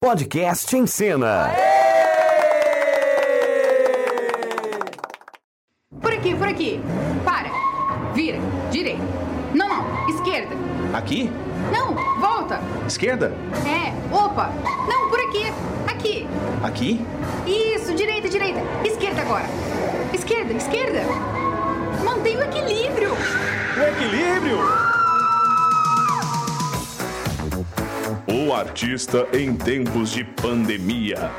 Podcast em Cena. Por aqui, por aqui. Para. Vira. Direita. Não, não. Esquerda. Aqui? Não, volta. Esquerda? É. Opa. Não, por aqui. Aqui. Aqui? Isso, direita, direita. Esquerda agora. Esquerda, esquerda. Mantém o equilíbrio. O equilíbrio! O artista em tempos de pandemia.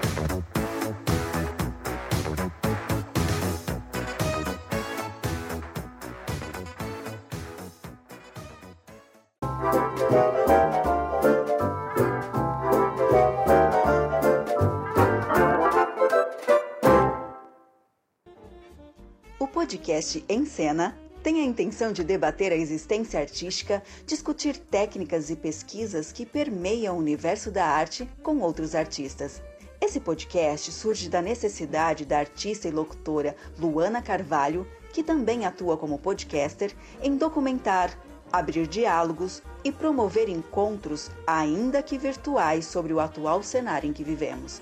O podcast Em Cena tem a intenção de debater a existência artística, discutir técnicas e pesquisas que permeiam o universo da arte com outros artistas. Esse podcast surge da necessidade da artista e locutora Luana Carvalho, que também atua como podcaster, em documentar, abrir diálogos e promover encontros, ainda que virtuais, sobre o atual cenário em que vivemos,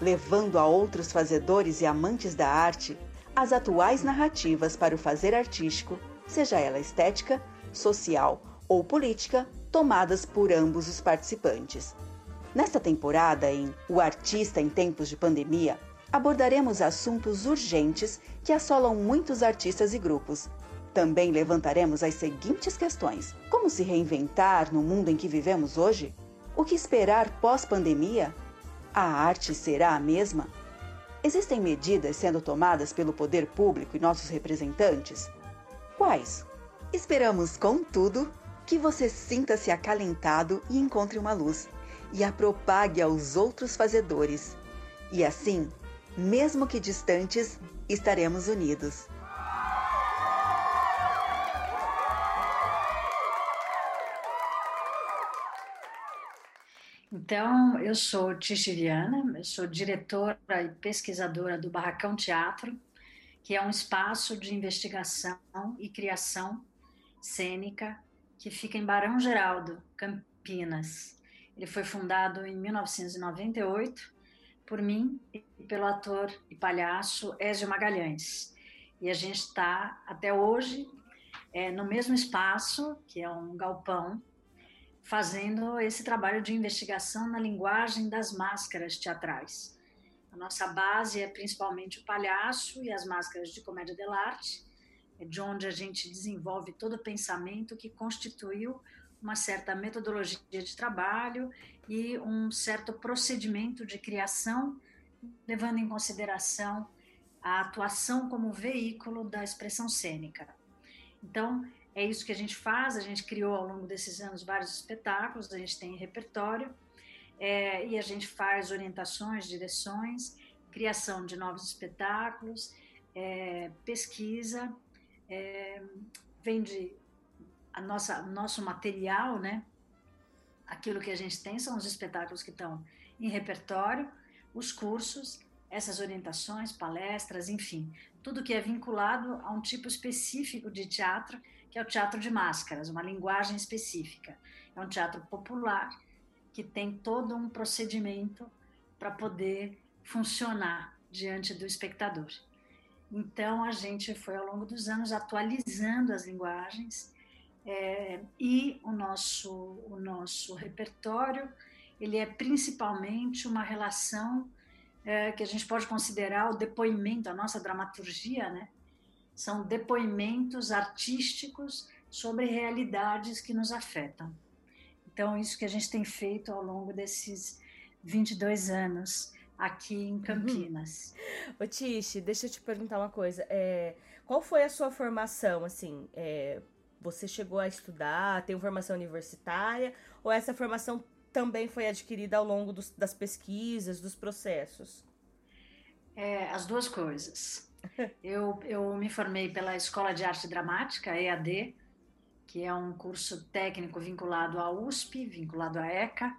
levando a outros fazedores e amantes da arte as atuais narrativas para o fazer artístico, seja ela estética, social ou política, tomadas por ambos os participantes. Nesta temporada, em O Artista em Tempos de Pandemia, abordaremos assuntos urgentes que assolam muitos artistas e grupos. Também levantaremos as seguintes questões: como se reinventar no mundo em que vivemos hoje? O que esperar pós-pandemia? A arte será a mesma? Existem medidas sendo tomadas pelo poder público e nossos representantes? Quais? Esperamos, contudo, que você sinta-se acalentado e encontre uma luz, e a propague aos outros fazedores. E assim, mesmo que distantes, estaremos unidos. Então, eu sou Tishi Viana, eu sou diretora e pesquisadora do Barracão Teatro, que é um espaço de investigação e criação cênica que fica em Barão Geraldo, Campinas. Ele foi fundado em 1998 por mim e pelo ator e palhaço Ézio Magalhães. E a gente está até hoje é, no mesmo espaço, que é um galpão, fazendo esse trabalho de investigação na linguagem das máscaras teatrais. A nossa base é principalmente o palhaço e as máscaras de comédia dell'arte, é de onde a gente desenvolve todo o pensamento que constituiu uma certa metodologia de trabalho e um certo procedimento de criação, levando em consideração a atuação como veículo da expressão cênica. Então, é isso que a gente faz. A gente criou ao longo desses anos vários espetáculos, a gente tem repertório é, e a gente faz orientações, direções, criação de novos espetáculos, é, pesquisa, é, vende a nossa nosso material, né? Aquilo que a gente tem são os espetáculos que estão em repertório, os cursos, essas orientações, palestras, enfim, tudo que é vinculado a um tipo específico de teatro que é o teatro de máscaras, uma linguagem específica. É um teatro popular que tem todo um procedimento para poder funcionar diante do espectador. Então a gente foi ao longo dos anos atualizando as linguagens é, e o nosso o nosso repertório ele é principalmente uma relação é, que a gente pode considerar o depoimento, a nossa dramaturgia, né? São depoimentos artísticos sobre realidades que nos afetam. Então, isso que a gente tem feito ao longo desses 22 anos aqui em uhum. Campinas. Uhum. Ô Tishi, deixa eu te perguntar uma coisa. É, qual foi a sua formação, assim? É, você chegou a estudar, tem formação universitária, ou essa formação também foi adquirida ao longo dos, das pesquisas, dos processos? É, as duas coisas. Eu, eu me formei pela Escola de Arte Dramática, EAD, que é um curso técnico vinculado à USP, vinculado à ECA.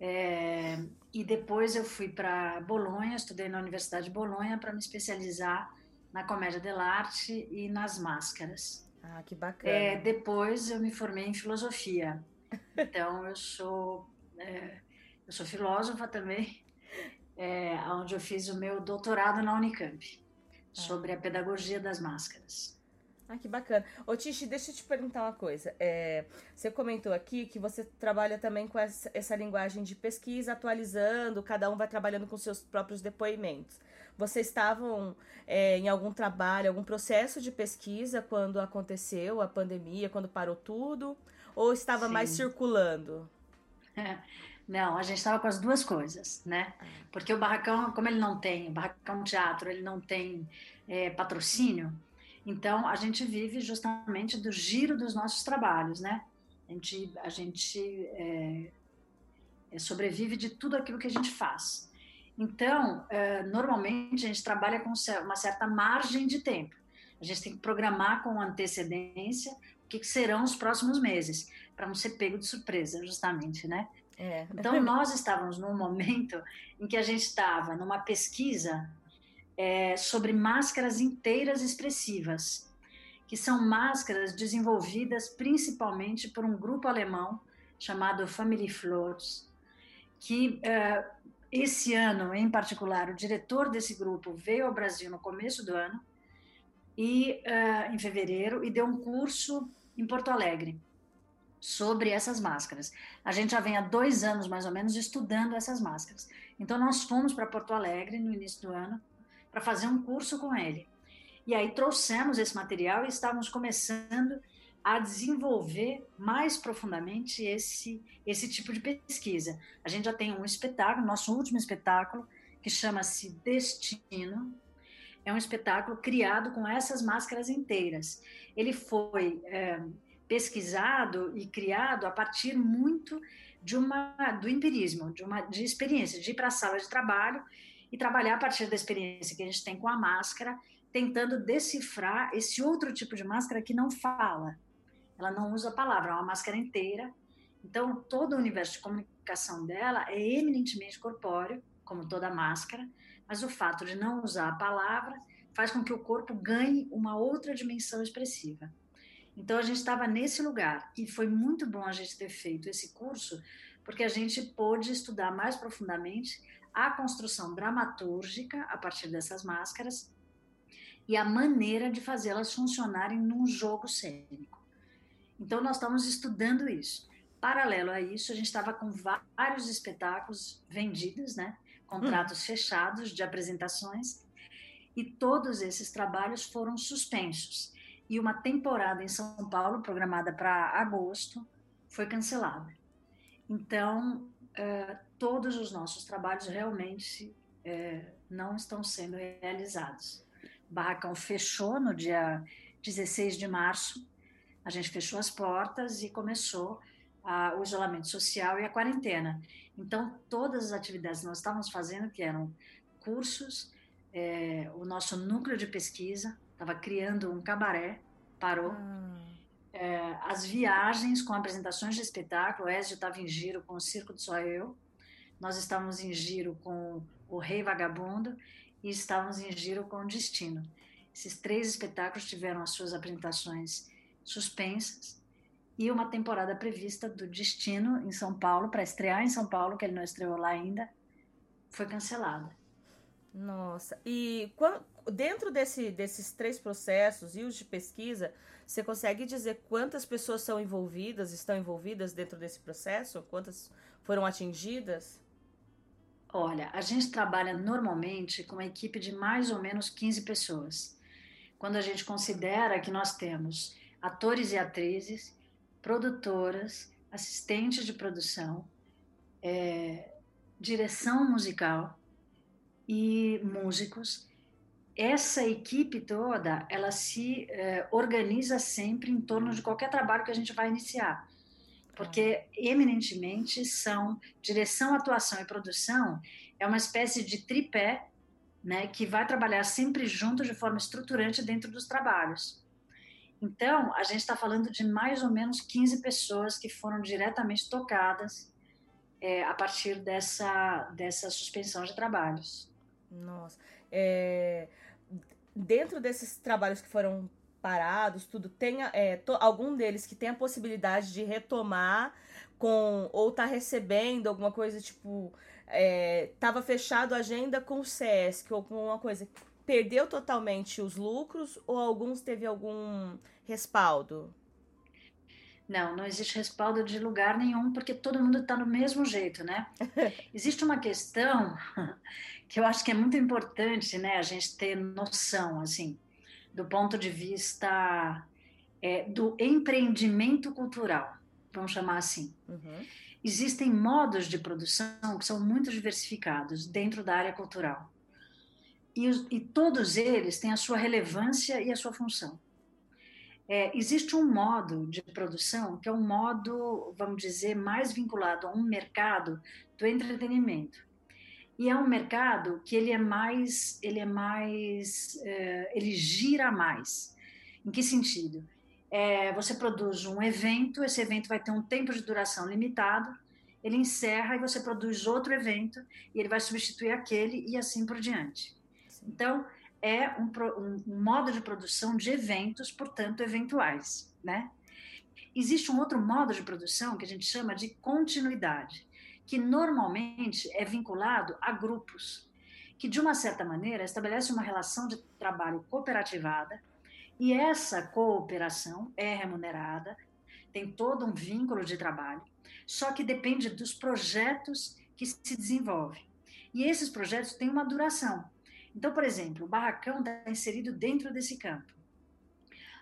É, e depois eu fui para Bolonha, estudei na Universidade de Bolonha para me especializar na comédia dell'arte e nas máscaras. Ah, que bacana. É, depois eu me formei em filosofia. Então eu sou é, Eu sou filósofa também, é, onde eu fiz o meu doutorado na Unicamp, sobre a pedagogia das máscaras. Ah, que bacana. Ô, Tishi, deixa eu te perguntar uma coisa. É, você comentou aqui que você trabalha também com essa, essa, linguagem de pesquisa, atualizando, cada um vai trabalhando com seus próprios depoimentos. Vocês estavam é, em algum trabalho, algum processo de pesquisa quando aconteceu a pandemia, quando parou tudo? Ou estava Sim. mais circulando? Não, a gente estava com as duas coisas, né? Porque o barracão, como ele não tem, o barracão teatro, ele não tem é, patrocínio, então, a gente vive justamente do giro dos nossos trabalhos, né? A gente, a gente é, é, sobrevive de tudo aquilo que a gente faz. Então, é, normalmente a gente trabalha com uma certa margem de tempo. A gente tem que programar com antecedência o que, que serão os próximos meses, para não ser pego de surpresa, justamente, né? É. Então, nós estávamos num momento em que a gente estava numa pesquisa é, sobre máscaras inteiras expressivas, que são máscaras desenvolvidas principalmente por um grupo alemão chamado Family Flores, que é, esse ano, em particular, o diretor desse grupo veio ao Brasil no começo do ano, e uh, em fevereiro, e deu um curso em Porto Alegre sobre essas máscaras. A gente já vem há dois anos, mais ou menos, estudando essas máscaras. Então, nós fomos para Porto Alegre no início do ano para fazer um curso com ele. E aí trouxemos esse material e estávamos começando a desenvolver mais profundamente esse, esse tipo de pesquisa. A gente já tem um espetáculo, nosso último espetáculo, que chama-se Destino. É um espetáculo criado com essas máscaras inteiras. Ele foi é, pesquisado e criado a partir muito de uma do empirismo, de uma de experiência, de ir para a sala de trabalho e trabalhar a partir da experiência que a gente tem com a máscara, tentando decifrar esse outro tipo de máscara que não fala. Ela não usa a palavra, é uma máscara inteira. Então, todo o universo de comunicação dela é eminentemente corpóreo, como toda máscara, mas o fato de não usar a palavra faz com que o corpo ganhe uma outra dimensão expressiva. Então, a gente estava nesse lugar e foi muito bom a gente ter feito esse curso, porque a gente pôde estudar mais profundamente a construção dramatúrgica a partir dessas máscaras e a maneira de fazê-las funcionarem num jogo cênico. Então, nós estamos estudando isso. Paralelo a isso, a gente estava com vários espetáculos vendidos, né? contratos hum. fechados de apresentações, e todos esses trabalhos foram suspensos. E uma temporada em São Paulo, programada para agosto, foi cancelada. Então, uh, todos os nossos trabalhos realmente é, não estão sendo realizados. Barracão fechou no dia 16 de março, a gente fechou as portas e começou a, o isolamento social e a quarentena. Então, todas as atividades que nós estávamos fazendo, que eram cursos, é, o nosso núcleo de pesquisa estava criando um cabaré, parou. Ah. É, as viagens com apresentações de espetáculo, o Ezio estava em giro com o Circo do Só Eu, nós estávamos em giro com O Rei Vagabundo e estávamos em giro com o Destino. Esses três espetáculos tiveram as suas apresentações suspensas e uma temporada prevista do Destino em São Paulo, para estrear em São Paulo, que ele não estreou lá ainda, foi cancelada. Nossa, e quando, dentro desse, desses três processos e os de pesquisa, você consegue dizer quantas pessoas são envolvidas, estão envolvidas dentro desse processo? Quantas foram atingidas? Olha, a gente trabalha normalmente com uma equipe de mais ou menos 15 pessoas. Quando a gente considera que nós temos atores e atrizes, produtoras, assistentes de produção, é, direção musical e músicos, essa equipe toda, ela se é, organiza sempre em torno de qualquer trabalho que a gente vai iniciar porque eminentemente são direção, atuação e produção é uma espécie de tripé, né, que vai trabalhar sempre junto de forma estruturante dentro dos trabalhos. Então, a gente está falando de mais ou menos 15 pessoas que foram diretamente tocadas é, a partir dessa, dessa suspensão de trabalhos. Nossa. É, dentro desses trabalhos que foram parados, tudo, tem é, to, algum deles que tem a possibilidade de retomar com ou tá recebendo alguma coisa tipo é, tava fechado a agenda com o SESC ou com uma coisa perdeu totalmente os lucros ou alguns teve algum respaldo? Não, não existe respaldo de lugar nenhum, porque todo mundo está no mesmo jeito, né? existe uma questão que eu acho que é muito importante, né, a gente ter noção, assim, do ponto de vista é, do empreendimento cultural, vamos chamar assim. Uhum. Existem modos de produção que são muito diversificados dentro da área cultural. E, e todos eles têm a sua relevância e a sua função. É, existe um modo de produção que é um modo, vamos dizer, mais vinculado a um mercado do entretenimento. E é um mercado que ele é mais, ele é mais, é, ele gira mais. Em que sentido? É, você produz um evento, esse evento vai ter um tempo de duração limitado, ele encerra e você produz outro evento e ele vai substituir aquele e assim por diante. Então, é um, um, modo de produção de eventos, portanto, eventuais, né? Existe um outro modo de produção que a gente chama de continuidade, que normalmente é vinculado a grupos, que de uma certa maneira estabelece uma relação de trabalho cooperativada, e essa cooperação é remunerada, tem todo um vínculo de trabalho, só que depende dos projetos que se desenvolvem. E esses projetos têm uma duração. Então, por exemplo, o barracão está inserido dentro desse campo.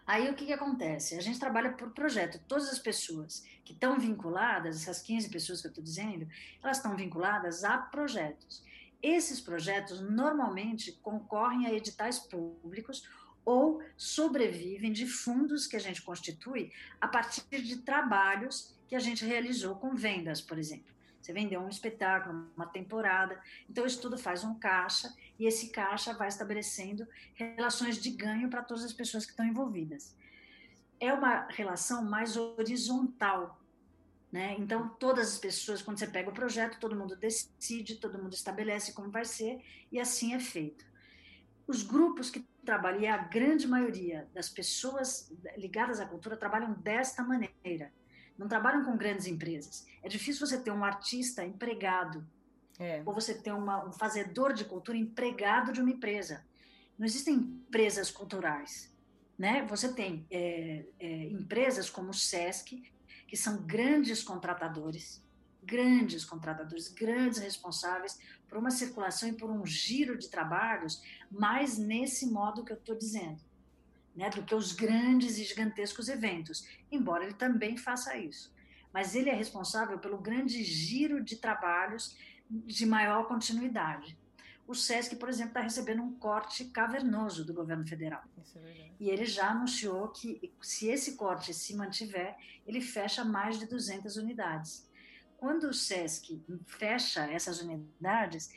Aí o que, que acontece? A gente trabalha por projeto. Todas as pessoas que estão vinculadas, essas 15 pessoas que eu estou dizendo, elas estão vinculadas a projetos. Esses projetos normalmente concorrem a editais públicos ou sobrevivem de fundos que a gente constitui a partir de trabalhos que a gente realizou com vendas, por exemplo. Você vendeu um espetáculo, uma temporada, então isso tudo faz um caixa e esse caixa vai estabelecendo relações de ganho para todas as pessoas que estão envolvidas. É uma relação mais horizontal, né? Então todas as pessoas, quando você pega o projeto, todo mundo decide, todo mundo estabelece como vai ser e assim é feito. Os grupos que trabalham, e a grande maioria das pessoas ligadas à cultura trabalham desta maneira não trabalham com grandes empresas. É difícil você ter um artista empregado, é. ou você ter uma, um fazedor de cultura empregado de uma empresa. Não existem empresas culturais. Né? Você tem é, é, empresas como o SESC, que são grandes contratadores, grandes contratadores, grandes responsáveis por uma circulação e por um giro de trabalhos, mais nesse modo que eu estou dizendo né, do que os grandes e gigantescos eventos, embora ele também faça isso. Mas ele é responsável pelo grande giro de trabalhos de maior continuidade. O SESC, por exemplo, está recebendo um corte cavernoso do governo federal. É e ele já anunciou que, se esse corte se mantiver, ele fecha mais de 200 unidades. Quando o SESC fecha essas unidades,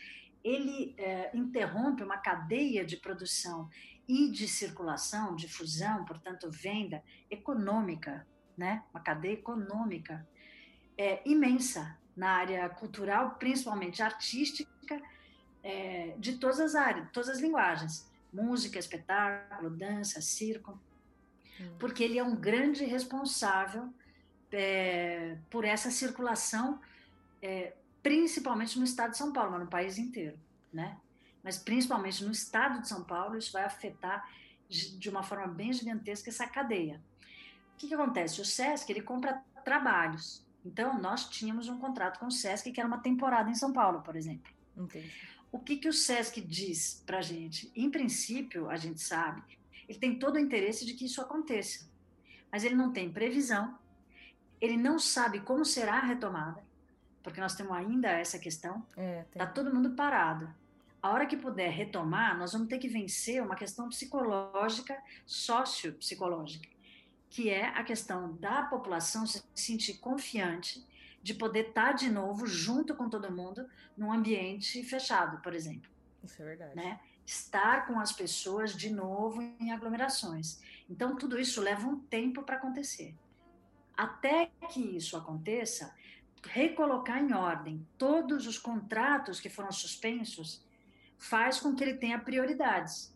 ele é, interrompe uma cadeia de produção e de circulação, difusão, portanto, venda econômica, né? uma cadeia econômica é, imensa na área cultural, principalmente artística, é, de todas as áreas, todas as linguagens, música, espetáculo, dança, circo, hum. porque ele é um grande responsável é, por essa circulação, é, principalmente no estado de São Paulo, mas no país inteiro, né? Mas principalmente no estado de São Paulo, isso vai afetar de uma forma bem gigantesca essa cadeia. O que, que acontece? O SESC ele compra trabalhos. Então, nós tínhamos um contrato com o SESC que era uma temporada em São Paulo, por exemplo. Entendi. O que, que o SESC diz para a gente? Em princípio, a gente sabe, ele tem todo o interesse de que isso aconteça, mas ele não tem previsão, ele não sabe como será a retomada, porque nós temos ainda essa questão. Está é, tem... Tá todo mundo parado a hora que puder retomar, nós vamos ter que vencer uma questão psicológica, sociopsicológica, que é a questão da população se sentir confiante de poder estar de novo junto com todo mundo num ambiente fechado, por exemplo. Isso é verdade. Né? Estar com as pessoas de novo em aglomerações. Então, tudo isso leva um tempo para acontecer. Até que isso aconteça, recolocar em ordem todos os contratos que foram suspensos faz com que ele tenha prioridades.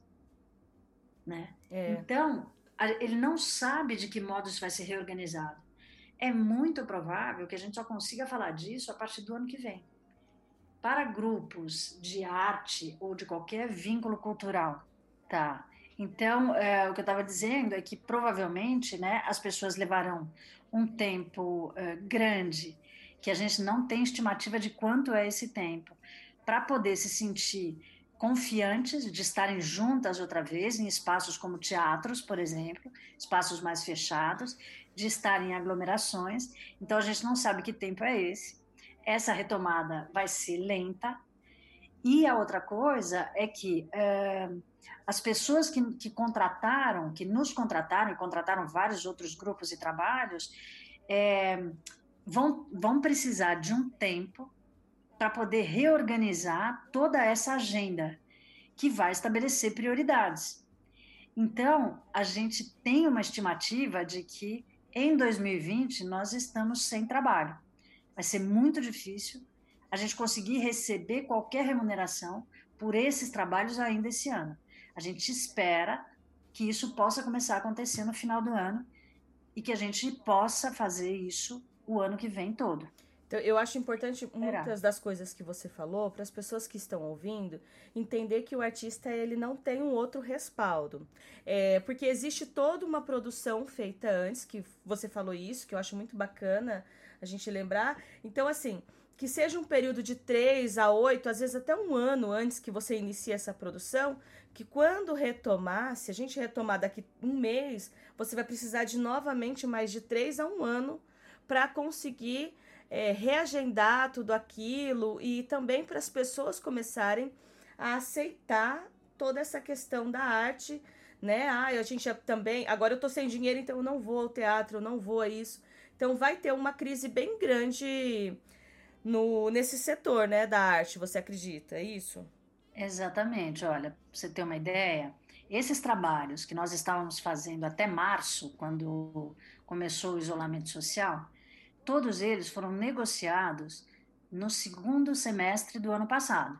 Né? É. Então, ele não sabe de que modo isso vai ser reorganizado. É muito provável que a gente só consiga falar disso a partir do ano que vem. Para grupos de arte ou de qualquer vínculo cultural, tá? Então, é, o que eu estava dizendo é que provavelmente, né, as pessoas levarão um tempo é, grande, que a gente não tem estimativa de quanto é esse tempo, para poder se sentir confiantes de estarem juntas outra vez em espaços como teatros, por exemplo, espaços mais fechados, de estarem em aglomerações. Então a gente não sabe que tempo é esse. Essa retomada vai ser lenta. E a outra coisa é que é, as pessoas que, que contrataram, que nos contrataram e contrataram vários outros grupos e trabalhos, é, vão, vão precisar de um tempo para poder reorganizar toda essa agenda que vai estabelecer prioridades. Então, a gente tem uma estimativa de que em 2020 nós estamos sem trabalho. Vai ser muito difícil a gente conseguir receber qualquer remuneração por esses trabalhos ainda esse ano. A gente espera que isso possa começar a acontecer no final do ano e que a gente possa fazer isso o ano que vem todo. Então, eu acho importante muitas das coisas que você falou para as pessoas que estão ouvindo entender que o artista ele não tem um outro respaldo, é, porque existe toda uma produção feita antes que você falou isso, que eu acho muito bacana a gente lembrar. Então, assim, que seja um período de três a oito, às vezes até um ano antes que você inicie essa produção, que quando retomar, se a gente retomar daqui um mês, você vai precisar de novamente mais de três a um ano para conseguir é, reagendar tudo aquilo e também para as pessoas começarem a aceitar toda essa questão da arte, né? Ah, a gente também. Agora eu tô sem dinheiro, então eu não vou ao teatro, eu não vou a isso. Então vai ter uma crise bem grande no nesse setor, né, da arte, você acredita? É isso? Exatamente. Olha, pra você ter uma ideia, esses trabalhos que nós estávamos fazendo até março, quando começou o isolamento social, Todos eles foram negociados no segundo semestre do ano passado.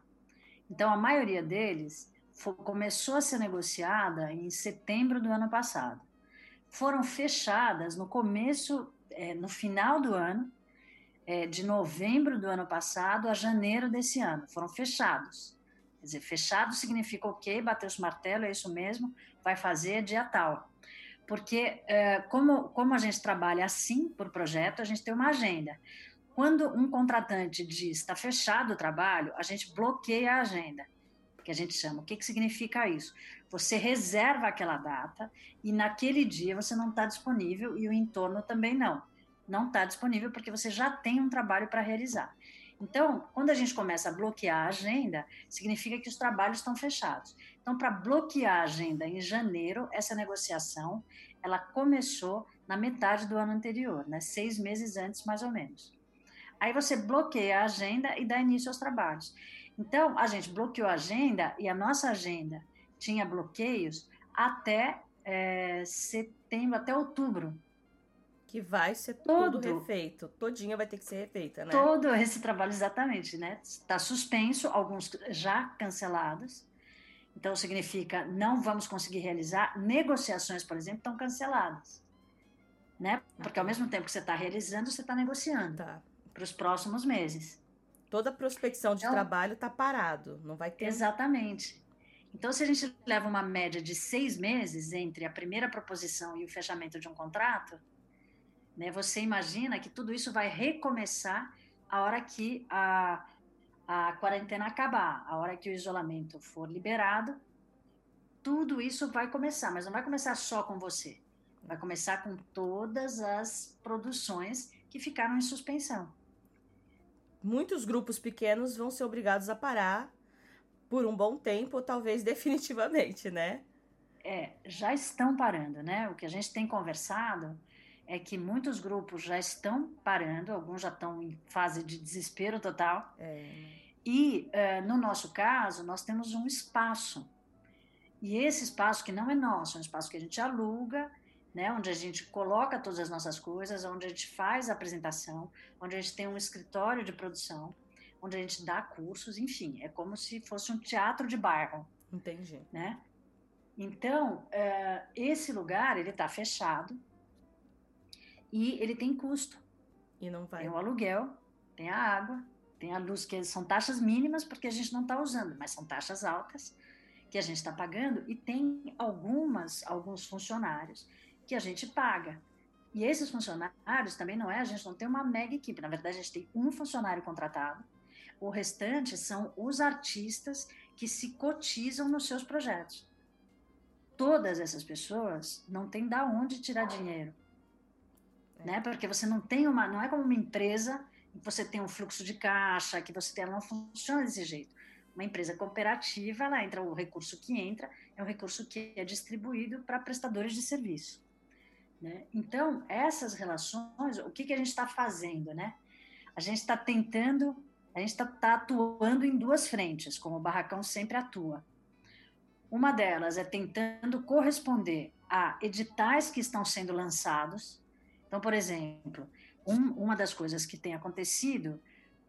Então, a maioria deles foi, começou a ser negociada em setembro do ano passado. Foram fechadas no começo, é, no final do ano, é, de novembro do ano passado a janeiro desse ano. Foram fechados. Quer dizer, fechado significa ok, bateu os martelo, é isso mesmo, vai fazer dia tal porque é, como, como a gente trabalha assim por projeto, a gente tem uma agenda. Quando um contratante diz está fechado o trabalho, a gente bloqueia a agenda, que a gente chama. O que, que significa isso? Você reserva aquela data e naquele dia você não está disponível e o entorno também não. Não está disponível porque você já tem um trabalho para realizar. Então, quando a gente começa a bloquear a agenda, significa que os trabalhos estão fechados. Então, para bloquear a agenda em janeiro, essa negociação ela começou na metade do ano anterior, né? seis meses antes, mais ou menos. Aí você bloqueia a agenda e dá início aos trabalhos. Então, a gente bloqueou a agenda e a nossa agenda tinha bloqueios até é, setembro, até outubro que vai ser todo, tudo refeito, todinha vai ter que ser refeita, né? Todo esse trabalho, exatamente, né? Está suspenso, alguns já cancelados. Então, significa não vamos conseguir realizar. Negociações, por exemplo, estão canceladas. Né? Porque ao mesmo tempo que você está realizando, você está negociando tá. para os próximos meses. Toda a prospecção de então, trabalho está parado, não vai ter. Exatamente. Então, se a gente leva uma média de seis meses entre a primeira proposição e o fechamento de um contrato, né? Você imagina que tudo isso vai recomeçar a hora que a, a quarentena acabar, a hora que o isolamento for liberado, tudo isso vai começar, mas não vai começar só com você. Vai começar com todas as produções que ficaram em suspensão. Muitos grupos pequenos vão ser obrigados a parar por um bom tempo, ou talvez definitivamente, né? É, já estão parando, né? O que a gente tem conversado é que muitos grupos já estão parando, alguns já estão em fase de desespero total. É. E, uh, no nosso caso, nós temos um espaço. E esse espaço, que não é nosso, é um espaço que a gente aluga, né, onde a gente coloca todas as nossas coisas, onde a gente faz a apresentação, onde a gente tem um escritório de produção, onde a gente dá cursos, enfim, é como se fosse um teatro de bairro. Entendi. Né? Então, uh, esse lugar ele está fechado e ele tem custo. E não vai. Tem o aluguel, tem a água, tem a luz, que são taxas mínimas porque a gente não está usando, mas são taxas altas que a gente está pagando e tem algumas, alguns funcionários que a gente paga. E esses funcionários também não é, a gente não tem uma mega equipe, na verdade a gente tem um funcionário contratado, o restante são os artistas que se cotizam nos seus projetos. Todas essas pessoas não têm da onde tirar dinheiro. Né? Porque você não tem uma, não é como uma empresa que você tem um fluxo de caixa, que você tem, ela não funciona desse jeito. Uma empresa cooperativa, ela entra, o recurso que entra é um recurso que é distribuído para prestadores de serviço. Né? Então, essas relações, o que, que a gente está fazendo? Né? A gente está tentando, a gente está tá atuando em duas frentes, como o Barracão sempre atua. Uma delas é tentando corresponder a editais que estão sendo lançados. Então, por exemplo, um, uma das coisas que tem acontecido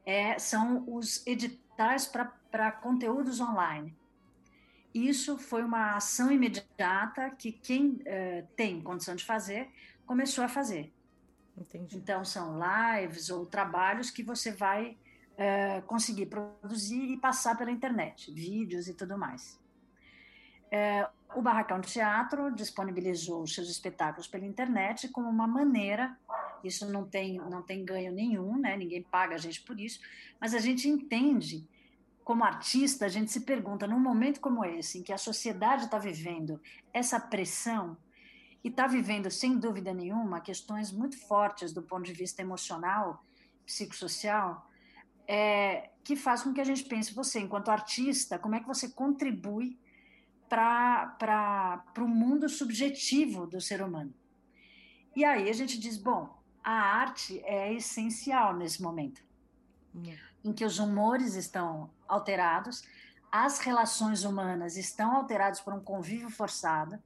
é, são os editais para conteúdos online. Isso foi uma ação imediata que quem uh, tem condição de fazer começou a fazer. Entendi. Então, são lives ou trabalhos que você vai uh, conseguir produzir e passar pela internet, vídeos e tudo mais. Uh, o Barracão Teatro disponibilizou seus espetáculos pela internet como uma maneira, isso não tem, não tem ganho nenhum, né? ninguém paga a gente por isso, mas a gente entende como artista, a gente se pergunta, num momento como esse, em que a sociedade está vivendo essa pressão, e está vivendo, sem dúvida nenhuma, questões muito fortes do ponto de vista emocional, psicossocial, é, que faz com que a gente pense, você, enquanto artista, como é que você contribui para o mundo subjetivo do ser humano? E aí a gente diz, bom, a arte é essencial nesse momento. Hum em que os humores estão alterados, as relações humanas estão alteradas por um convívio forçado.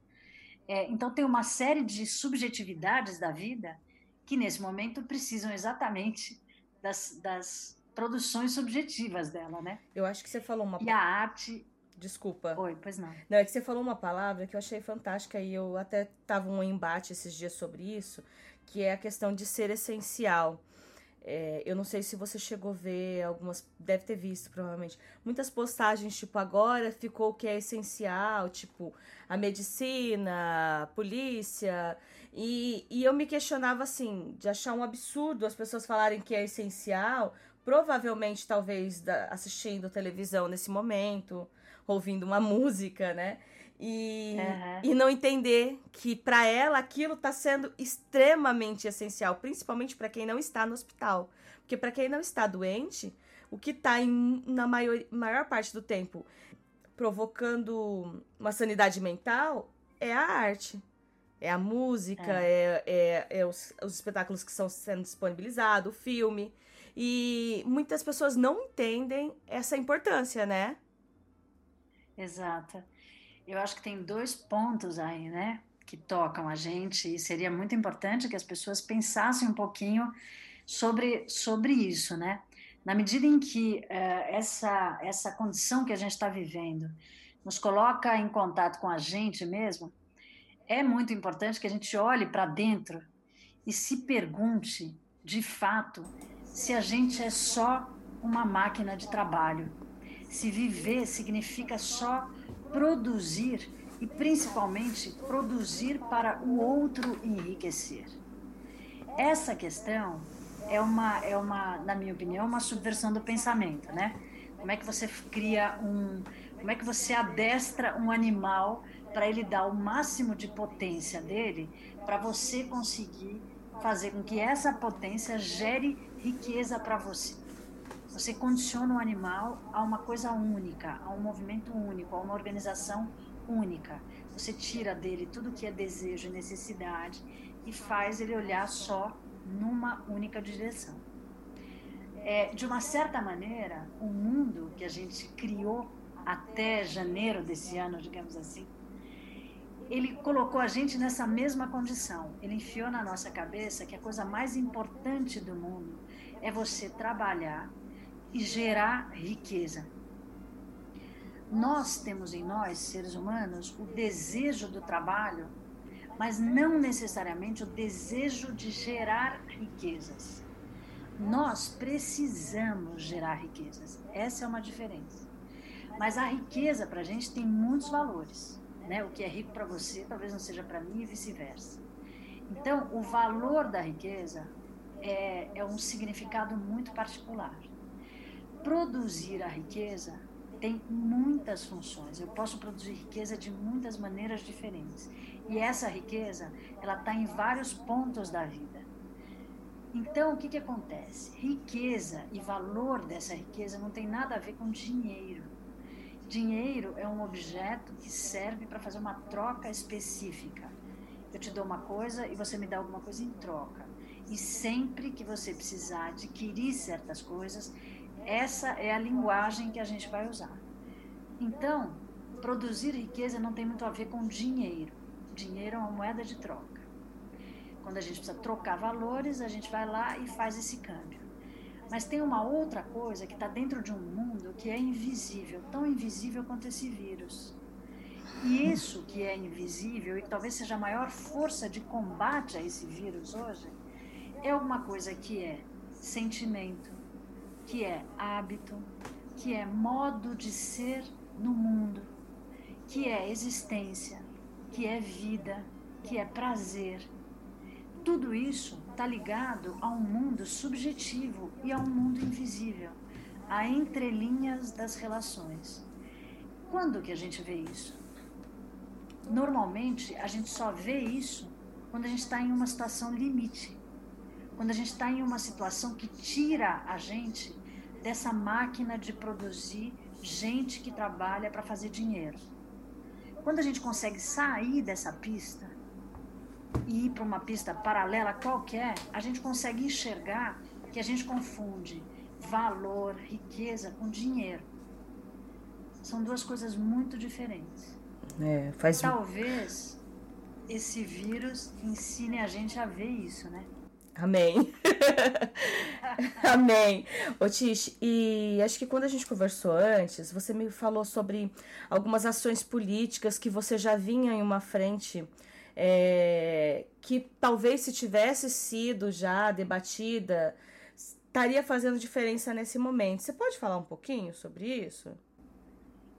É, então, tem uma série de subjetividades da vida que, nesse momento, precisam exatamente das, das produções subjetivas dela, né? Eu acho que você falou uma... E a arte... Desculpa. Oi, pois não. Não, é que você falou uma palavra que eu achei fantástica e eu até tava um embate esses dias sobre isso, que é a questão de ser essencial. É, eu não sei se você chegou a ver algumas, deve ter visto provavelmente, muitas postagens, tipo, agora ficou o que é essencial, tipo, a medicina, a polícia, e, e eu me questionava assim, de achar um absurdo as pessoas falarem que é essencial, provavelmente, talvez, da, assistindo televisão nesse momento, ouvindo uma música, né? e, uhum. e não entender que para ela aquilo está sendo extremamente essencial, principalmente para quem não está no hospital. Porque para quem não está doente, o que está na maior, maior parte do tempo provocando uma sanidade mental é a arte. É a música, é, é, é, é os, os espetáculos que estão sendo disponibilizados, o filme. E muitas pessoas não entendem essa importância, né? Exato. Eu acho que tem dois pontos aí, né, que tocam a gente e seria muito importante que as pessoas pensassem um pouquinho sobre, sobre isso, né? Na medida em que uh, essa, essa condição que a gente está vivendo nos coloca em contato com a gente mesmo, é muito importante que a gente olhe para dentro e se pergunte, de fato, se a gente é só uma máquina de trabalho. Se viver significa só produzir e principalmente produzir para o outro enriquecer. Essa questão é uma, é uma, na minha opinião, uma subversão do pensamento, né? Como é que você cria um, como é que você adestra um animal para ele dar o máximo de potência dele, para você conseguir fazer com que essa potência gere riqueza para você. Você condiciona o animal a uma coisa única, a um movimento único, a uma organização única. Você tira dele tudo que é desejo e necessidade e faz ele olhar só numa única direção. É, de uma certa maneira, o mundo que a gente criou até janeiro desse ano, digamos assim, ele colocou a gente nessa mesma condição. Ele enfiou na nossa cabeça que a coisa mais importante do mundo é você trabalhar e gerar riqueza. nós temos em nós, seres humanos, o desejo do trabalho, mas não necessariamente o desejo de gerar riquezas. Nós precisamos gerar riquezas. Essa é uma diferença. Mas a riqueza para a gente tem muitos valores. Né? O que é rico para você talvez não seja para mim e vice-versa. Então, o valor da riqueza é, é um significado muito particular. Produzir a riqueza tem muitas funções. Eu posso produzir riqueza de muitas maneiras diferentes. E essa riqueza, ela está em vários pontos da vida. Então, o que, que acontece? Riqueza e valor dessa riqueza não tem nada a ver com dinheiro. Dinheiro é um objeto que serve para fazer uma troca específica. Eu te dou uma coisa e você me dá alguma coisa em troca. E sempre que você precisar adquirir certas coisas, essa é a linguagem que a gente vai usar. Então, produzir riqueza não tem muito a ver com dinheiro. Dinheiro é uma moeda de troca. Quando a gente precisa trocar valores, a gente vai lá e faz esse câmbio. Mas tem uma outra coisa que está dentro de um mundo que é invisível, tão invisível quanto esse vírus. E isso que é invisível e talvez seja a maior força de combate a esse vírus hoje, é alguma coisa que é sentimento, que é hábito, que é modo de ser no mundo, que é existência, que é vida, que é prazer. Tudo isso está ligado a um mundo subjetivo e a um mundo invisível, a entrelinhas das relações. Quando que a gente vê isso? Normalmente a gente só vê isso quando a gente está em uma situação limite, quando a gente está em uma situação que tira a gente dessa máquina de produzir gente que trabalha para fazer dinheiro. Quando a gente consegue sair dessa pista e ir para uma pista paralela qualquer, a gente consegue enxergar que a gente confunde valor, riqueza com dinheiro. São duas coisas muito diferentes. É, faz... Talvez esse vírus ensine a gente a ver isso, né? Amém. Amém. Ô Tish, e acho que quando a gente conversou antes, você me falou sobre algumas ações políticas que você já vinha em uma frente é, que talvez se tivesse sido já debatida, estaria fazendo diferença nesse momento. Você pode falar um pouquinho sobre isso?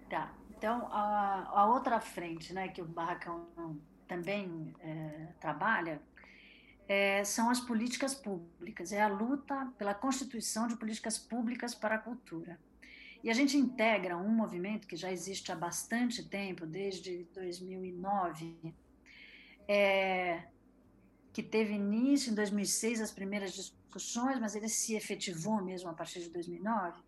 Tá. Então, a, a outra frente né, que o Barracão também é, trabalha é, são as políticas públicas, é a luta pela constituição de políticas públicas para a cultura. E a gente integra um movimento que já existe há bastante tempo, desde 2009, é, que teve início em 2006 as primeiras discussões, mas ele se efetivou mesmo a partir de 2009,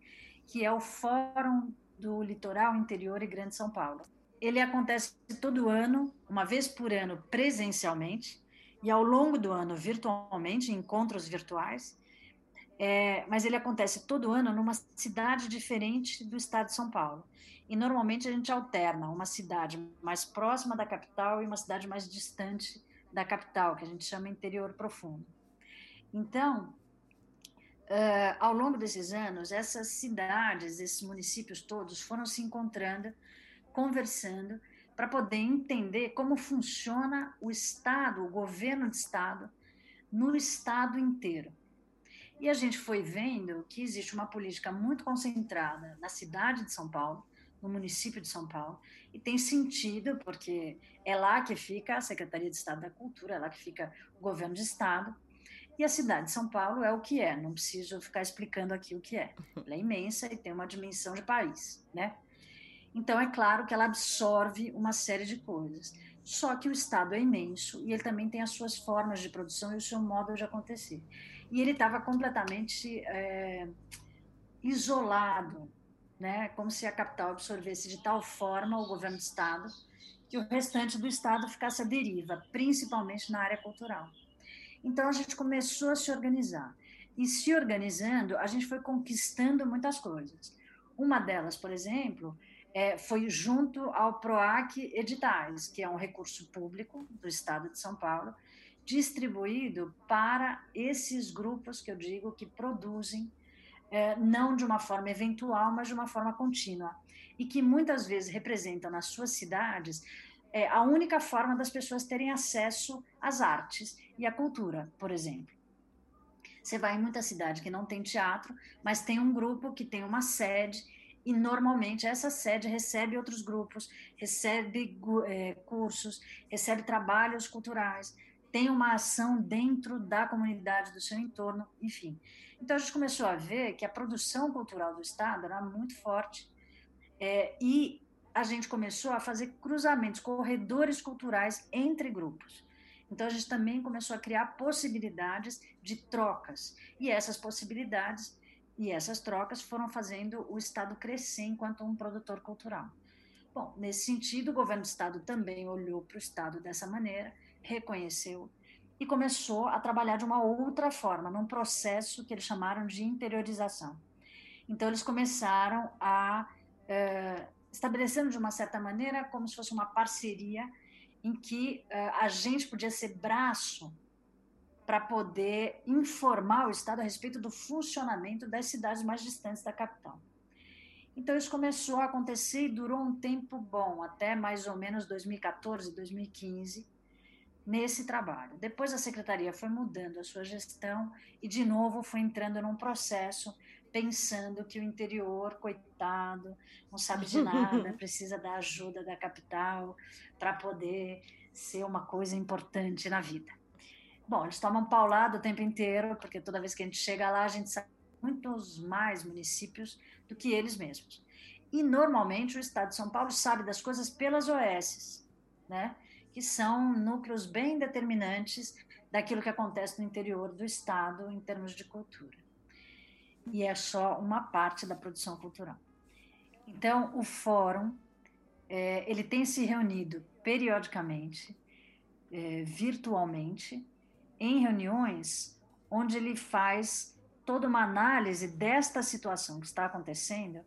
que é o Fórum do Litoral Interior e Grande São Paulo. Ele acontece todo ano, uma vez por ano presencialmente, e ao longo do ano virtualmente, encontros virtuais, é, mas ele acontece todo ano numa cidade diferente do estado de São Paulo. E normalmente a gente alterna uma cidade mais próxima da capital e uma cidade mais distante da capital, que a gente chama interior profundo. Então, uh, ao longo desses anos, essas cidades, esses municípios todos foram se encontrando, conversando para poder entender como funciona o Estado, o governo de Estado, no Estado inteiro. E a gente foi vendo que existe uma política muito concentrada na cidade de São Paulo, no município de São Paulo, e tem sentido, porque é lá que fica a Secretaria de Estado da Cultura, é lá que fica o governo de Estado, e a cidade de São Paulo é o que é, não preciso ficar explicando aqui o que é. Ela é imensa e tem uma dimensão de país, né? Então, é claro que ela absorve uma série de coisas. Só que o Estado é imenso e ele também tem as suas formas de produção e o seu modo de acontecer. E ele estava completamente é, isolado, né? como se a capital absorvesse de tal forma o governo do Estado que o restante do Estado ficasse à deriva, principalmente na área cultural. Então, a gente começou a se organizar. E se organizando, a gente foi conquistando muitas coisas. Uma delas, por exemplo, é, foi junto ao PROAC Editais, que é um recurso público do Estado de São Paulo, distribuído para esses grupos que eu digo que produzem é, não de uma forma eventual, mas de uma forma contínua, e que muitas vezes representam nas suas cidades é, a única forma das pessoas terem acesso às artes e à cultura, por exemplo. Você vai em muita cidade que não tem teatro, mas tem um grupo que tem uma sede e normalmente essa sede recebe outros grupos, recebe é, cursos, recebe trabalhos culturais, tem uma ação dentro da comunidade do seu entorno, enfim. Então a gente começou a ver que a produção cultural do Estado era muito forte é, e a gente começou a fazer cruzamentos, corredores culturais entre grupos. Então a gente também começou a criar possibilidades de trocas e essas possibilidades e essas trocas foram fazendo o Estado crescer enquanto um produtor cultural. Bom, nesse sentido, o governo do Estado também olhou para o Estado dessa maneira, reconheceu e começou a trabalhar de uma outra forma, num processo que eles chamaram de interiorização. Então, eles começaram a, é, estabelecendo de uma certa maneira, como se fosse uma parceria, em que é, a gente podia ser braço para poder informar o Estado a respeito do funcionamento das cidades mais distantes da capital. Então, isso começou a acontecer e durou um tempo bom, até mais ou menos 2014, 2015, nesse trabalho. Depois, a secretaria foi mudando a sua gestão e, de novo, foi entrando num processo pensando que o interior, coitado, não sabe de nada, precisa da ajuda da capital para poder ser uma coisa importante na vida. Bom, eles tomam paulada o tempo inteiro, porque toda vez que a gente chega lá, a gente sabe muitos mais municípios do que eles mesmos. E normalmente o Estado de São Paulo sabe das coisas pelas OS, né? Que são núcleos bem determinantes daquilo que acontece no interior do Estado em termos de cultura. E é só uma parte da produção cultural. Então, o fórum é, ele tem se reunido periodicamente, é, virtualmente, em reuniões onde ele faz toda uma análise desta situação que está acontecendo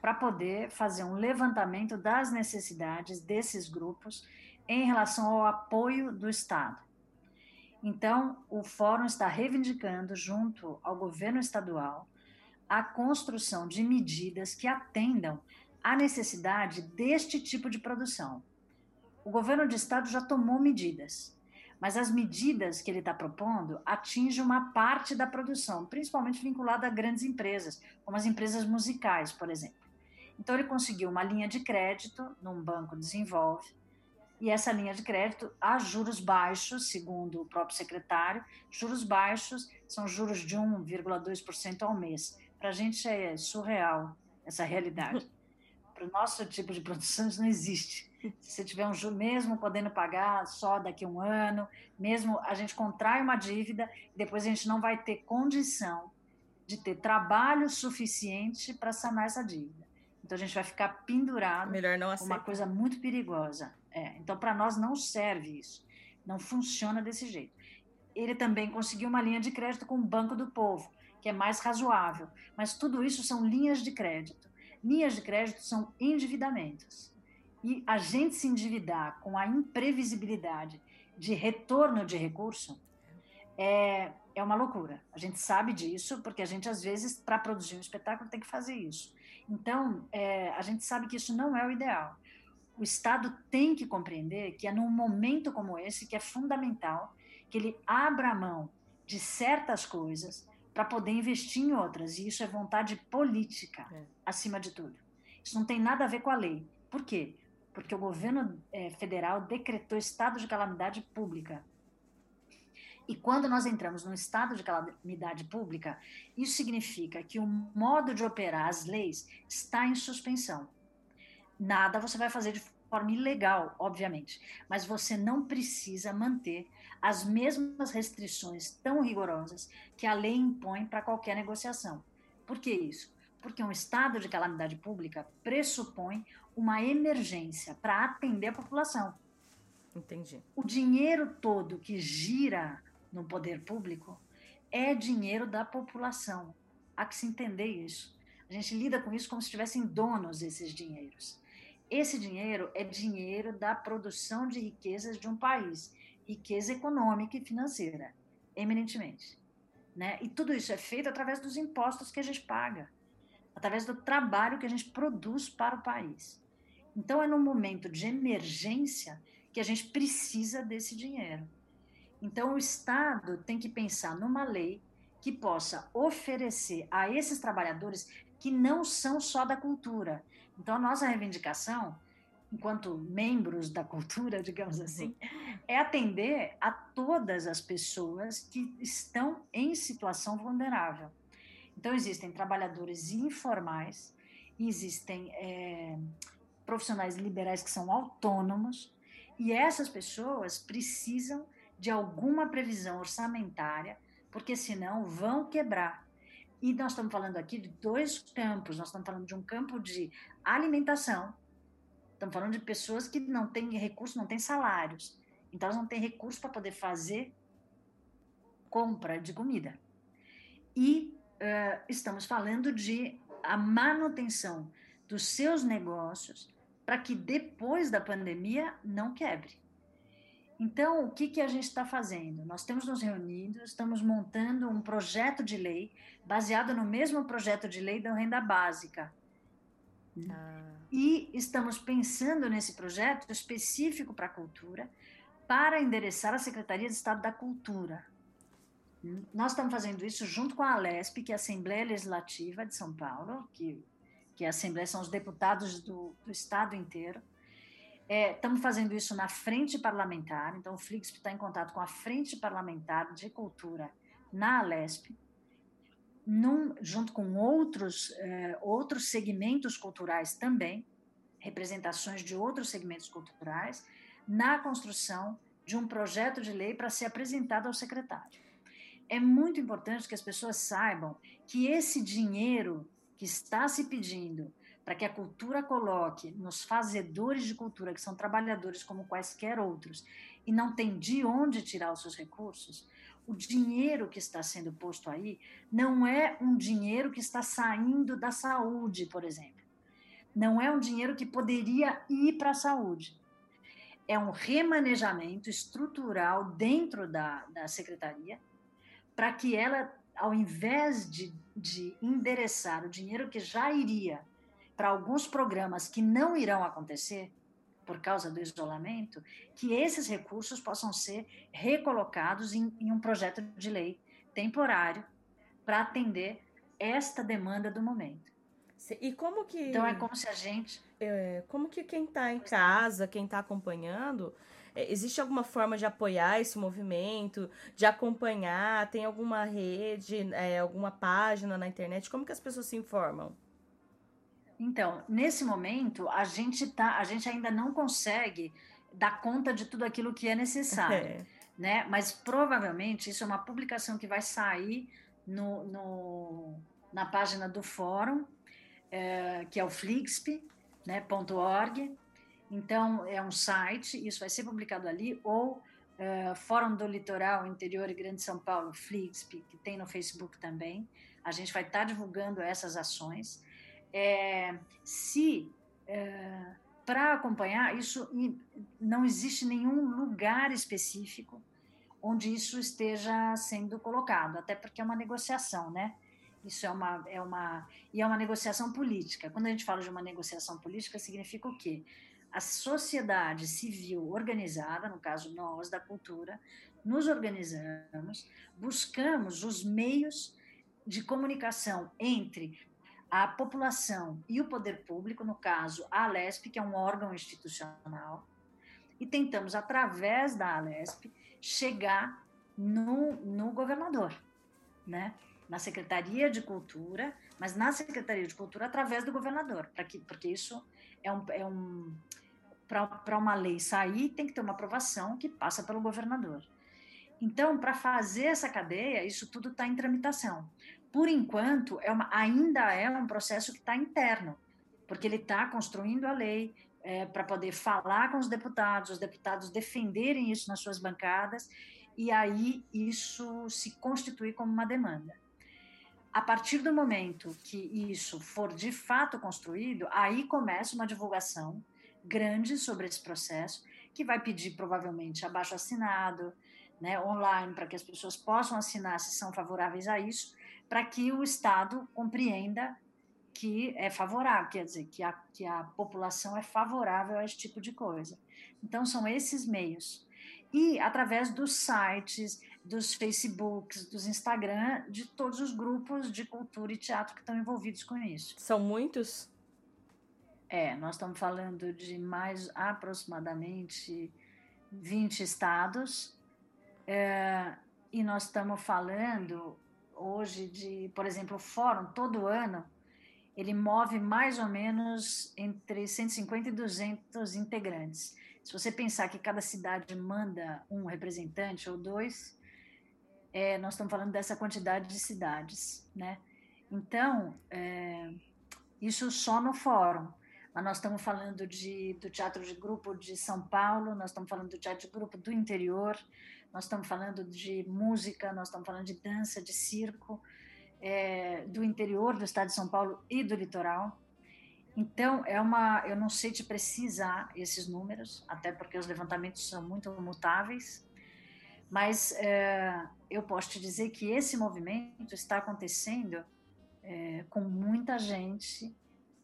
para poder fazer um levantamento das necessidades desses grupos em relação ao apoio do Estado. Então, o Fórum está reivindicando, junto ao governo estadual, a construção de medidas que atendam à necessidade deste tipo de produção. O governo de Estado já tomou medidas, mas as medidas que ele está propondo atingem uma parte da produção, principalmente vinculada a grandes empresas, como as empresas musicais, por exemplo. Então, ele conseguiu uma linha de crédito num banco desenvolve, e essa linha de crédito a juros baixos, segundo o próprio secretário, juros baixos são juros de 1,2% ao mês. Para a gente é surreal essa realidade. Para o nosso tipo de produção, isso não existe. Se você tiver um mesmo podendo pagar só daqui a um ano, mesmo a gente contrai uma dívida, depois a gente não vai ter condição de ter trabalho suficiente para sanar essa dívida. Então a gente vai ficar pendurado Melhor não uma coisa muito perigosa. É, então para nós não serve isso, não funciona desse jeito. Ele também conseguiu uma linha de crédito com o Banco do Povo, que é mais razoável, mas tudo isso são linhas de crédito. Linhas de crédito são endividamentos. E a gente se endividar com a imprevisibilidade de retorno de recurso é, é uma loucura. A gente sabe disso, porque a gente, às vezes, para produzir um espetáculo, tem que fazer isso. Então, é, a gente sabe que isso não é o ideal. O Estado tem que compreender que é num momento como esse que é fundamental que ele abra a mão de certas coisas para poder investir em outras. E isso é vontade política, é. acima de tudo. Isso não tem nada a ver com a lei. Por quê? porque o governo é, federal decretou estado de calamidade pública. E quando nós entramos num estado de calamidade pública, isso significa que o modo de operar as leis está em suspensão. Nada você vai fazer de forma ilegal, obviamente, mas você não precisa manter as mesmas restrições tão rigorosas que a lei impõe para qualquer negociação. Por que isso? Porque um estado de calamidade pública pressupõe uma emergência para atender a população. Entendi. O dinheiro todo que gira no poder público é dinheiro da população. Há que se entender isso. A gente lida com isso como se tivessem donos esses dinheiros. Esse dinheiro é dinheiro da produção de riquezas de um país, riqueza econômica e financeira, eminentemente. Né? E tudo isso é feito através dos impostos que a gente paga, através do trabalho que a gente produz para o país. Então, é num momento de emergência que a gente precisa desse dinheiro. Então, o Estado tem que pensar numa lei que possa oferecer a esses trabalhadores que não são só da cultura. Então, a nossa reivindicação, enquanto membros da cultura, digamos assim, é atender a todas as pessoas que estão em situação vulnerável. Então, existem trabalhadores informais, existem é, profissionais liberais que são autônomos, e essas pessoas precisam de alguma previsão orçamentária, porque senão vão quebrar. E nós estamos falando aqui de dois campos. Nós estamos falando de um campo de alimentação. Estamos falando de pessoas que não têm recursos, não têm salários. Então, elas não têm recursos para poder fazer compra de comida. E uh, estamos falando de a manutenção dos seus negócios para que depois da pandemia não quebre. Então, o que, que a gente está fazendo? Nós temos nos reunido, estamos montando um projeto de lei baseado no mesmo projeto de lei da renda básica. Ah. E estamos pensando nesse projeto específico para a cultura, para endereçar a Secretaria de Estado da Cultura. Nós estamos fazendo isso junto com a Alesp, que é a Assembleia Legislativa de São Paulo, que, que a Assembleia são os deputados do, do Estado inteiro é, estamos fazendo isso na frente parlamentar, então o Flixp está em contato com a frente parlamentar de cultura na Alesp, num, junto com outros, é, outros segmentos culturais também, representações de outros segmentos culturais, na construção de um projeto de lei para ser apresentado ao secretário. É muito importante que as pessoas saibam que esse dinheiro que está se pedindo para que a cultura coloque nos fazedores de cultura, que são trabalhadores como quaisquer outros, e não tem de onde tirar os seus recursos, o dinheiro que está sendo posto aí não é um dinheiro que está saindo da saúde, por exemplo. Não é um dinheiro que poderia ir para a saúde. É um remanejamento estrutural dentro da, da secretaria para que ela, ao invés de, de endereçar o dinheiro que já iria para alguns programas que não irão acontecer por causa do isolamento, que esses recursos possam ser recolocados em, em um projeto de lei temporário para atender esta demanda do momento. E como que. Então é como se a gente. É, como que quem está em casa, quem está acompanhando, é, existe alguma forma de apoiar esse movimento, de acompanhar? Tem alguma rede, é, alguma página na internet? Como que as pessoas se informam? Então, nesse momento, a gente, tá, a gente ainda não consegue dar conta de tudo aquilo que é necessário. É. Né? Mas provavelmente isso é uma publicação que vai sair no, no na página do fórum, é, que é o flixp.org. Né, então, é um site, isso vai ser publicado ali, ou é, Fórum do Litoral Interior e Grande São Paulo, Flixp, que tem no Facebook também. A gente vai estar tá divulgando essas ações é, se é, para acompanhar isso não existe nenhum lugar específico onde isso esteja sendo colocado, até porque é uma negociação, né? Isso é uma, é uma e é uma negociação política. Quando a gente fala de uma negociação política, significa o quê? A sociedade civil organizada, no caso nós da cultura, nos organizamos, buscamos os meios de comunicação entre a população e o poder público, no caso, a Alesp, que é um órgão institucional, e tentamos, através da Alesp, chegar no, no governador, né? na Secretaria de Cultura, mas na Secretaria de Cultura através do governador, para que, porque isso é um, é um para uma lei sair tem que ter uma aprovação que passa pelo governador. Então, para fazer essa cadeia, isso tudo está em tramitação por enquanto, é uma, ainda é um processo que está interno, porque ele está construindo a lei é, para poder falar com os deputados, os deputados defenderem isso nas suas bancadas, e aí isso se constituir como uma demanda. A partir do momento que isso for de fato construído, aí começa uma divulgação grande sobre esse processo, que vai pedir provavelmente abaixo assinado, né, online, para que as pessoas possam assinar se são favoráveis a isso, para que o Estado compreenda que é favorável, quer dizer, que a, que a população é favorável a esse tipo de coisa. Então, são esses meios. E através dos sites, dos Facebooks, dos Instagram, de todos os grupos de cultura e teatro que estão envolvidos com isso. São muitos? É, nós estamos falando de mais aproximadamente 20 estados, é, e nós estamos falando hoje de, por exemplo, o fórum, todo ano, ele move mais ou menos entre 150 e 200 integrantes. Se você pensar que cada cidade manda um representante ou dois, é, nós estamos falando dessa quantidade de cidades, né? Então, é, isso só no fórum. Mas nós estamos falando de, do teatro de grupo de São Paulo, nós estamos falando do teatro de grupo do interior, nós estamos falando de música, nós estamos falando de dança, de circo, é, do interior do estado de São Paulo e do litoral. Então, é uma, eu não sei te precisar esses números, até porque os levantamentos são muito mutáveis, mas é, eu posso te dizer que esse movimento está acontecendo é, com muita gente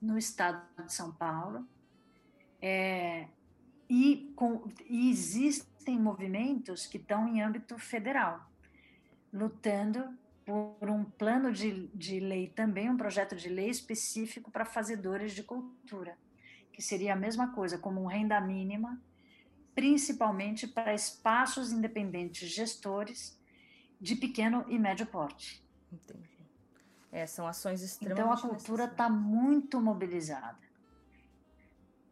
no estado de São Paulo é, e, com, e existem movimentos que estão em âmbito federal, lutando por um plano de, de lei também, um projeto de lei específico para fazedores de cultura, que seria a mesma coisa, como um renda mínima, principalmente para espaços independentes gestores de pequeno e médio porte. Entendi. É, são ações extremamente Então a cultura está muito mobilizada.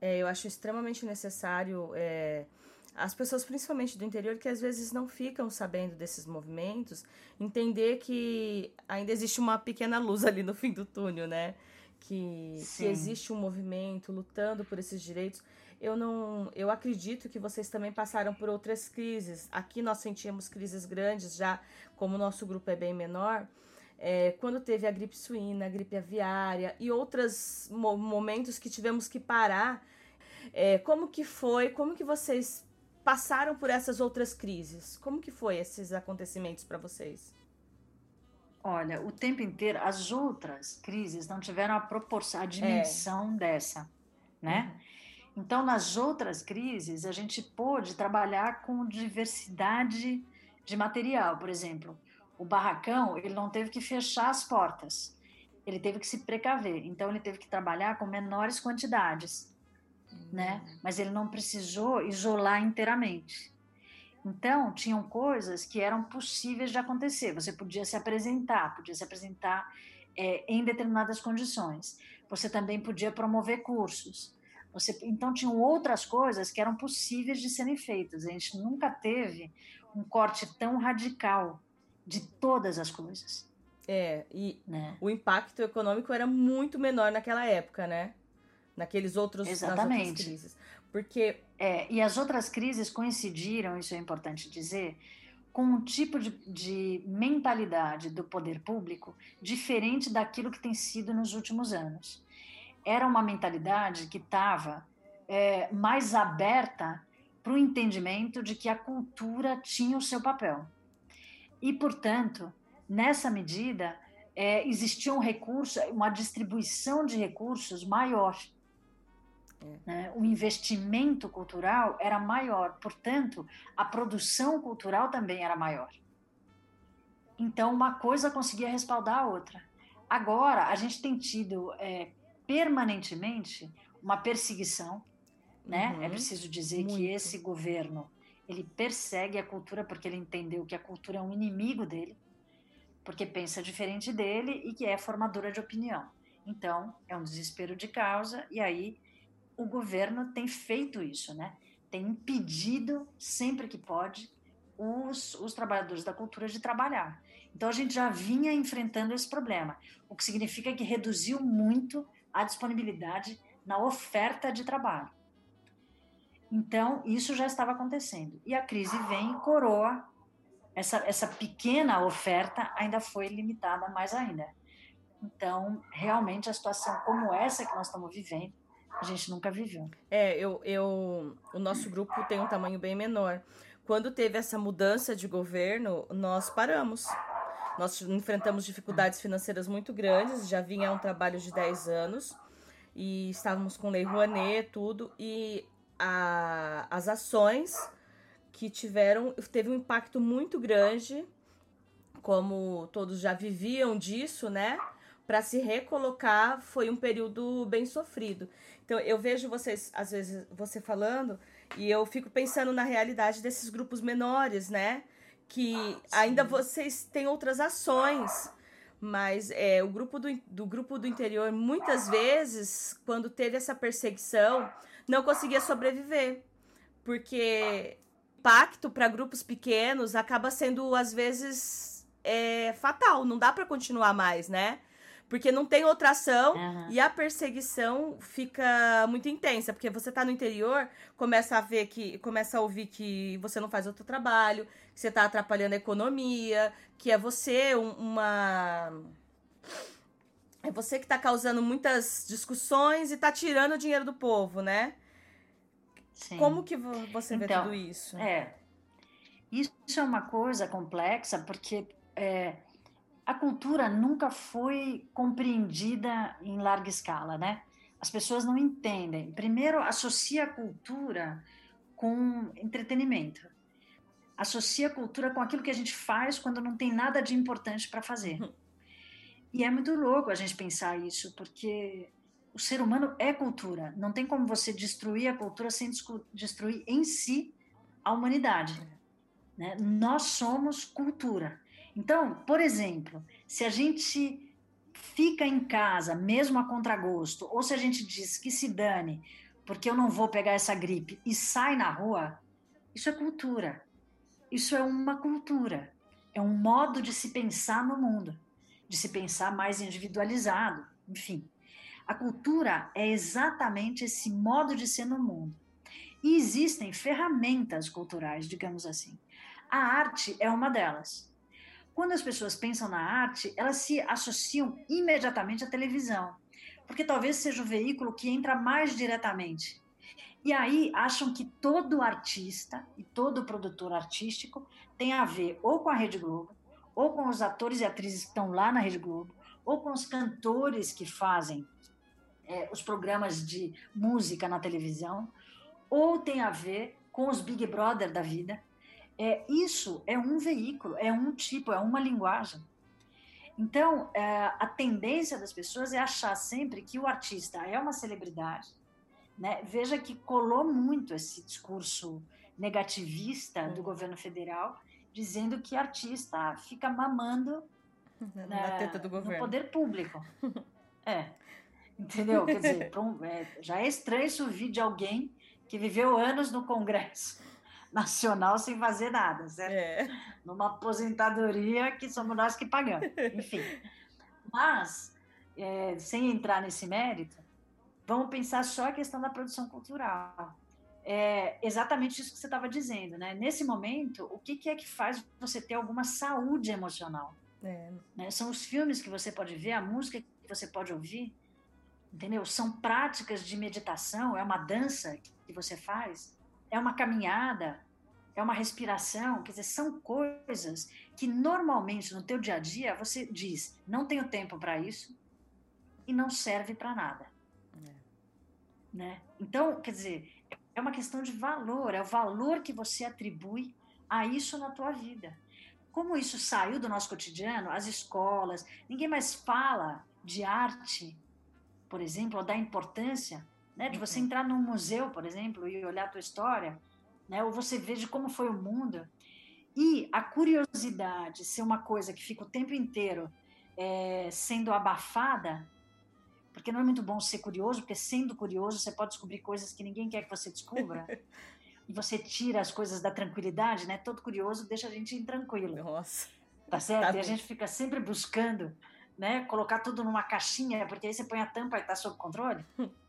É, eu acho extremamente necessário é, as pessoas, principalmente do interior, que às vezes não ficam sabendo desses movimentos, entender que ainda existe uma pequena luz ali no fim do túnel, né? Que, que existe um movimento lutando por esses direitos. Eu não eu acredito que vocês também passaram por outras crises. Aqui nós sentimos crises grandes já como o nosso grupo é bem menor. É, quando teve a gripe suína a gripe aviária e outros mo momentos que tivemos que parar é, como que foi como que vocês passaram por essas outras crises como que foi esses acontecimentos para vocês Olha, o tempo inteiro, as outras crises não tiveram a proporção, a dimensão é. dessa, né? Uhum. Então, nas outras crises, a gente pôde trabalhar com diversidade de material. Por exemplo, o barracão, ele não teve que fechar as portas, ele teve que se precaver. Então, ele teve que trabalhar com menores quantidades. Né? Mas ele não precisou isolar inteiramente. Então, tinham coisas que eram possíveis de acontecer. Você podia se apresentar, podia se apresentar é, em determinadas condições. Você também podia promover cursos. Você, então tinham outras coisas que eram possíveis de serem feitas. A gente nunca teve um corte tão radical de todas as coisas. É, e né? o impacto econômico era muito menor naquela época, né? Naqueles outros Exatamente. outras crises. Porque é, e as outras crises coincidiram, isso é importante dizer, com um tipo de, de mentalidade do poder público diferente daquilo que tem sido nos últimos anos era uma mentalidade que estava é, mais aberta para o entendimento de que a cultura tinha o seu papel. E, portanto, nessa medida, é, existia um recurso, uma distribuição de recursos maior. É. Né? O investimento cultural era maior, portanto, a produção cultural também era maior. Então, uma coisa conseguia respaldar a outra. Agora, a gente tem tido é, permanentemente uma perseguição, né? É uhum, é preciso dizer muito. que esse governo ele persegue a cultura porque ele entendeu que a cultura é um inimigo dele, porque pensa diferente dele e que é formadora de opinião. Então, é um desespero de causa e aí o governo tem feito isso, né? Tem impedido sempre que pode os, os trabalhadores da cultura de trabalhar. Então a gente já vinha enfrentando esse problema, o que significa que reduziu muito a disponibilidade na oferta de trabalho. Então, isso já estava acontecendo. E a crise vem e coroa. Essa, essa pequena oferta ainda foi limitada mais ainda. Então, realmente, a situação como essa que nós estamos vivendo, a gente nunca viveu. É, eu, eu, o nosso grupo tem um tamanho bem menor. quando teve essa mudança de governo, nós paramos. Nós enfrentamos dificuldades financeiras muito grandes, já vinha um trabalho de 10 anos e estávamos com Lei Rouanet, tudo, e a, as ações que tiveram, teve um impacto muito grande, como todos já viviam disso, né? Para se recolocar foi um período bem sofrido. Então eu vejo vocês, às vezes, você falando, e eu fico pensando na realidade desses grupos menores, né? Que ah, ainda vocês têm outras ações. Mas é, o grupo do, do grupo do interior, muitas vezes, quando teve essa perseguição, não conseguia sobreviver. Porque impacto para grupos pequenos acaba sendo, às vezes, é, fatal. Não dá para continuar mais, né? Porque não tem outra ação uhum. e a perseguição fica muito intensa. Porque você tá no interior, começa a ver que. Começa a ouvir que você não faz outro trabalho, que você tá atrapalhando a economia, que é você uma. É você que tá causando muitas discussões e tá tirando o dinheiro do povo, né? Sim. Como que você vê então, tudo isso? É. Isso é uma coisa complexa, porque é, a cultura nunca foi compreendida em larga escala, né? As pessoas não entendem. Primeiro, associa a cultura com entretenimento. Associa a cultura com aquilo que a gente faz quando não tem nada de importante para fazer. Uhum. E é muito louco a gente pensar isso, porque o ser humano é cultura. Não tem como você destruir a cultura sem destruir em si a humanidade. Né? Nós somos cultura. Então, por exemplo, se a gente fica em casa, mesmo a contragosto, ou se a gente diz que se dane, porque eu não vou pegar essa gripe, e sai na rua, isso é cultura. Isso é uma cultura. É um modo de se pensar no mundo, de se pensar mais individualizado, enfim. A cultura é exatamente esse modo de ser no mundo. E existem ferramentas culturais, digamos assim. A arte é uma delas. Quando as pessoas pensam na arte, elas se associam imediatamente à televisão, porque talvez seja o veículo que entra mais diretamente. E aí acham que todo artista e todo produtor artístico tem a ver ou com a Rede Globo, ou com os atores e atrizes que estão lá na Rede Globo, ou com os cantores que fazem é, os programas de música na televisão, ou tem a ver com os Big Brother da vida, é, isso é um veículo, é um tipo, é uma linguagem. Então, é, a tendência das pessoas é achar sempre que o artista é uma celebridade. Né? Veja que colou muito esse discurso negativista do governo federal, dizendo que artista fica mamando na, na teta do governo. no poder público. É. Entendeu? Quer dizer, é, já é estranho isso ouvir de alguém que viveu anos no Congresso nacional sem fazer nada, certo? É. Numa aposentadoria que somos nós que pagamos. Enfim. Mas, é, sem entrar nesse mérito, vamos pensar só a questão da produção cultural. É exatamente isso que você estava dizendo, né? Nesse momento, o que, que, é que faz você ter alguma saúde emocional? É. Né? São os filmes que você pode ver, a música que você pode ouvir, entendeu? São práticas de meditação, é uma dança que você faz, é uma caminhada, é uma respiração, quer dizer, são coisas que normalmente no teu dia a dia você diz, não tenho tempo para isso e não serve para nada. É. Né? Então, quer dizer, é uma questão de valor, é o valor que você atribui a isso na tua vida. Como isso saiu do nosso cotidiano, as escolas, ninguém mais fala de arte, por exemplo, ou da importância né? De você uhum. entrar num museu, por exemplo, e olhar a tua história, né? Ou você ver de como foi o mundo. E a curiosidade ser uma coisa que fica o tempo inteiro é, sendo abafada, porque não é muito bom ser curioso, porque sendo curioso você pode descobrir coisas que ninguém quer que você descubra. e você tira as coisas da tranquilidade, né? Todo curioso deixa a gente intranquilo. Nossa. Tá certo? Tá e a gente fica sempre buscando, né? Colocar tudo numa caixinha, porque aí você põe a tampa e tá sob controle.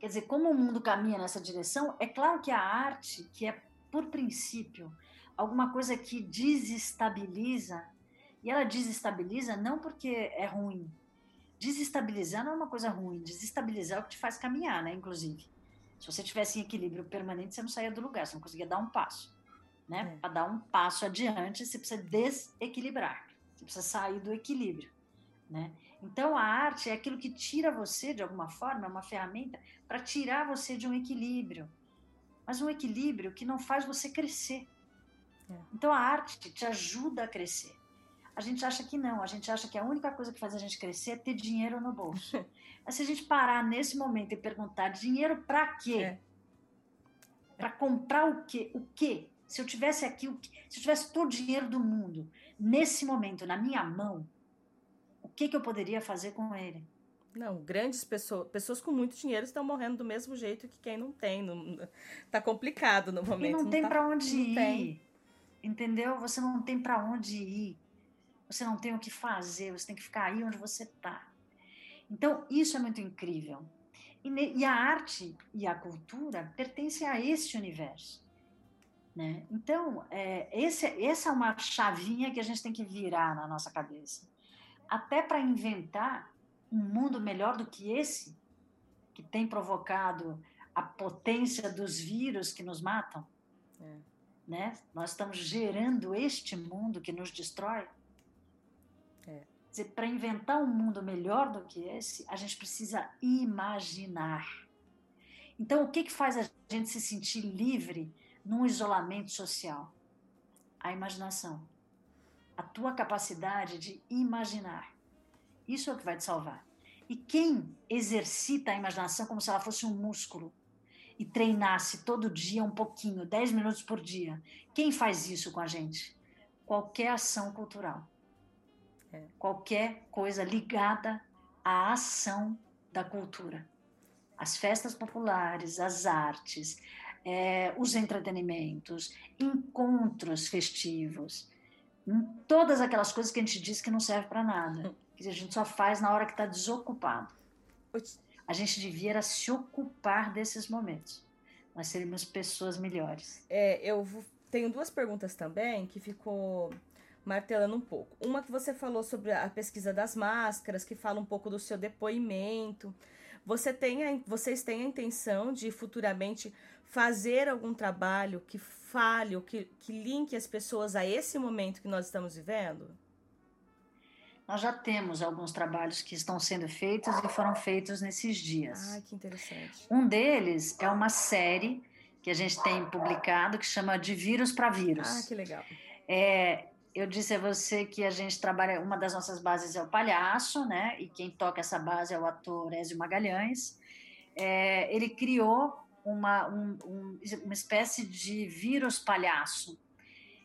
Quer dizer, como o mundo caminha nessa direção, é claro que a arte, que é por princípio alguma coisa que desestabiliza, e ela desestabiliza não porque é ruim. Desestabilizar não é uma coisa ruim, desestabilizar é o que te faz caminhar, né, inclusive. Se você tivesse em equilíbrio permanente, você não saía do lugar, você não conseguia dar um passo. Né? É. Para dar um passo adiante, você precisa desequilibrar, você precisa sair do equilíbrio. Né? Então, a arte é aquilo que tira você, de alguma forma, é uma ferramenta para tirar você de um equilíbrio. Mas um equilíbrio que não faz você crescer. É. Então, a arte te ajuda a crescer. A gente acha que não, a gente acha que a única coisa que faz a gente crescer é ter dinheiro no bolso. Mas se a gente parar nesse momento e perguntar: dinheiro para quê? É. Para comprar o quê? O quê? Se eu tivesse aqui, se eu tivesse todo o dinheiro do mundo, nesse momento, na minha mão, que, que eu poderia fazer com ele? Não, grandes pessoas, pessoas com muito dinheiro estão morrendo do mesmo jeito que quem não tem. Não, tá complicado no momento. E não, não tem tá, para onde ir. Tem. Entendeu? Você não tem para onde ir. Você não tem o que fazer, você tem que ficar aí onde você está. Então, isso é muito incrível. E, e, a arte e a cultura pertencem a este universo. Né? Então, é, esse, essa é uma chavinha que a gente tem que virar na nossa cabeça. Até para inventar um mundo melhor do que esse, que tem provocado a potência dos vírus que nos matam. É. Né? Nós estamos gerando este mundo que nos destrói. É. Para inventar um mundo melhor do que esse, a gente precisa imaginar. Então, o que, que faz a gente se sentir livre num isolamento social? A imaginação. A tua capacidade de imaginar. Isso é o que vai te salvar. E quem exercita a imaginação como se ela fosse um músculo e treinasse todo dia um pouquinho, 10 minutos por dia, quem faz isso com a gente? Qualquer ação cultural. É. Qualquer coisa ligada à ação da cultura. As festas populares, as artes, é, os entretenimentos, encontros festivos, todas aquelas coisas que a gente diz que não serve para nada, que a gente só faz na hora que está desocupado. A gente devia se ocupar desses momentos. Nós seríamos pessoas melhores. É, eu tenho duas perguntas também que ficou martelando um pouco. Uma que você falou sobre a pesquisa das máscaras, que fala um pouco do seu depoimento. Você tem a, vocês têm a intenção de futuramente fazer algum trabalho que fale ou que, que linke as pessoas a esse momento que nós estamos vivendo? Nós já temos alguns trabalhos que estão sendo feitos e foram feitos nesses dias. Ah, que interessante. Um deles é uma série que a gente tem publicado que chama De Vírus para Vírus. Ah, que legal. É, eu disse a você que a gente trabalha, uma das nossas bases é o palhaço, né? E quem toca essa base é o ator Ézio Magalhães. É, ele criou uma, um, um, uma espécie de vírus palhaço.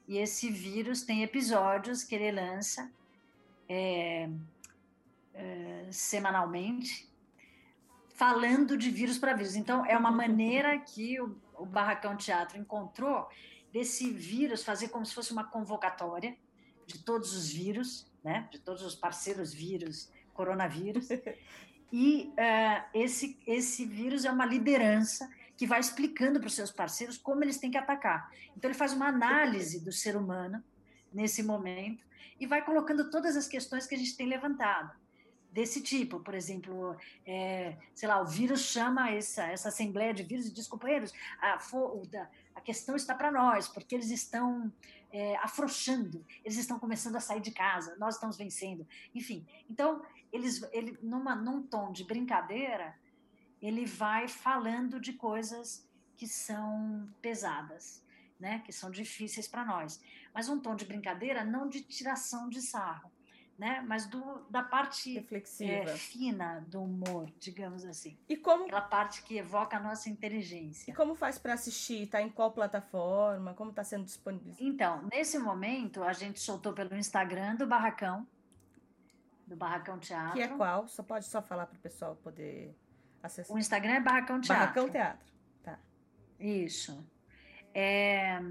E esse vírus tem episódios que ele lança é, é, semanalmente, falando de vírus para vírus. Então, é uma maneira que o, o Barracão Teatro encontrou desse vírus fazer como se fosse uma convocatória de todos os vírus, né, de todos os parceiros vírus, coronavírus. E uh, esse, esse vírus é uma liderança que vai explicando para os seus parceiros como eles têm que atacar. Então, ele faz uma análise do ser humano nesse momento e vai colocando todas as questões que a gente tem levantado desse tipo. Por exemplo, é, sei lá, o vírus chama essa, essa assembleia de vírus e diz, companheiros, a, a questão está para nós, porque eles estão é, afrouxando, eles estão começando a sair de casa, nós estamos vencendo. Enfim, então, eles, ele, numa, num tom de brincadeira, ele vai falando de coisas que são pesadas. Né, que são difíceis para nós, mas um tom de brincadeira, não de tiração de sarro né? Mas do, da parte é, fina do humor, digamos assim. E como aquela parte que evoca a nossa inteligência. E como faz para assistir? Está em qual plataforma? Como está sendo disponibilizado? Então, nesse momento a gente soltou pelo Instagram do Barracão, do Barracão Teatro. Que é qual? Só pode só falar para o pessoal poder acessar. O Instagram é Barracão Teatro. Barracão Teatro, tá? Isso. É...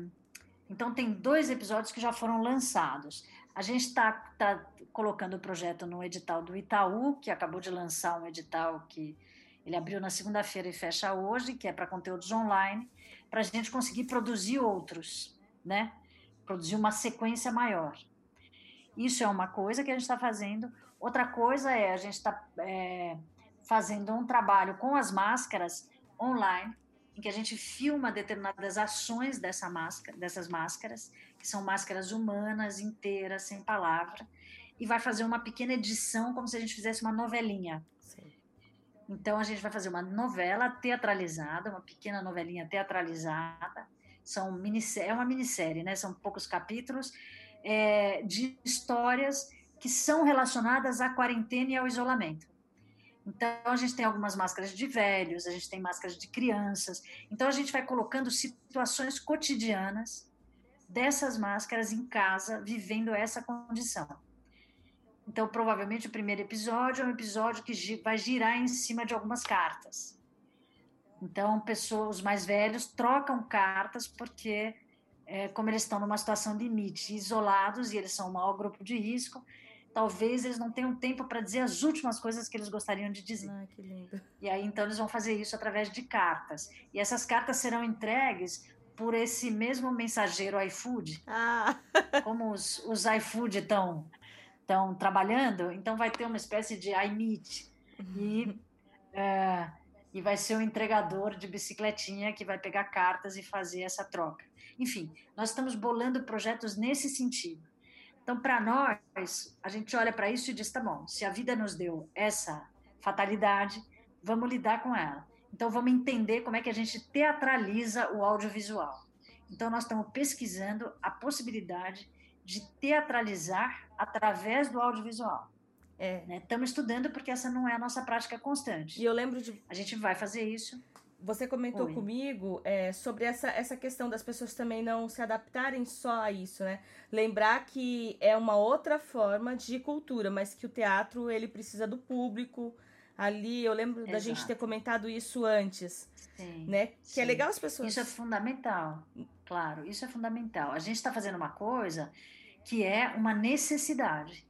Então tem dois episódios que já foram lançados. A gente está tá colocando o projeto no edital do Itaú, que acabou de lançar um edital que ele abriu na segunda-feira e fecha hoje, que é para conteúdos online, para a gente conseguir produzir outros, né? Produzir uma sequência maior. Isso é uma coisa que a gente está fazendo. Outra coisa é a gente está é, fazendo um trabalho com as máscaras online em que a gente filma determinadas ações dessa máscara, dessas máscaras, que são máscaras humanas, inteiras, sem palavra, e vai fazer uma pequena edição, como se a gente fizesse uma novelinha. Sim. Então, a gente vai fazer uma novela teatralizada, uma pequena novelinha teatralizada. São é uma minissérie, né? São poucos capítulos é, de histórias que são relacionadas à quarentena e ao isolamento. Então, a gente tem algumas máscaras de velhos, a gente tem máscaras de crianças. Então, a gente vai colocando situações cotidianas dessas máscaras em casa, vivendo essa condição. Então, provavelmente, o primeiro episódio é um episódio que vai girar em cima de algumas cartas. Então, pessoas, os mais velhos trocam cartas porque, é, como eles estão numa situação limite, isolados, e eles são o maior grupo de risco, talvez eles não tenham tempo para dizer as últimas coisas que eles gostariam de dizer. Ah, que lindo. E aí, então, eles vão fazer isso através de cartas. E essas cartas serão entregues por esse mesmo mensageiro iFood. Ah. Como os, os iFood estão estão trabalhando, então vai ter uma espécie de iMeet e, é, e vai ser o entregador de bicicletinha que vai pegar cartas e fazer essa troca. Enfim, nós estamos bolando projetos nesse sentido. Então, para nós, a gente olha para isso e diz: tá bom, se a vida nos deu essa fatalidade, vamos lidar com ela. Então, vamos entender como é que a gente teatraliza o audiovisual. Então, nós estamos pesquisando a possibilidade de teatralizar através do audiovisual. É. Né? Estamos estudando porque essa não é a nossa prática constante. E eu lembro de. A gente vai fazer isso. Você comentou Oi. comigo é, sobre essa, essa questão das pessoas também não se adaptarem só a isso, né? Lembrar que é uma outra forma de cultura, mas que o teatro ele precisa do público ali. Eu lembro Exato. da gente ter comentado isso antes, sim, né? Que é sim. é legal as pessoas. Isso é fundamental, claro. Isso é fundamental. A gente está fazendo uma coisa que é uma necessidade.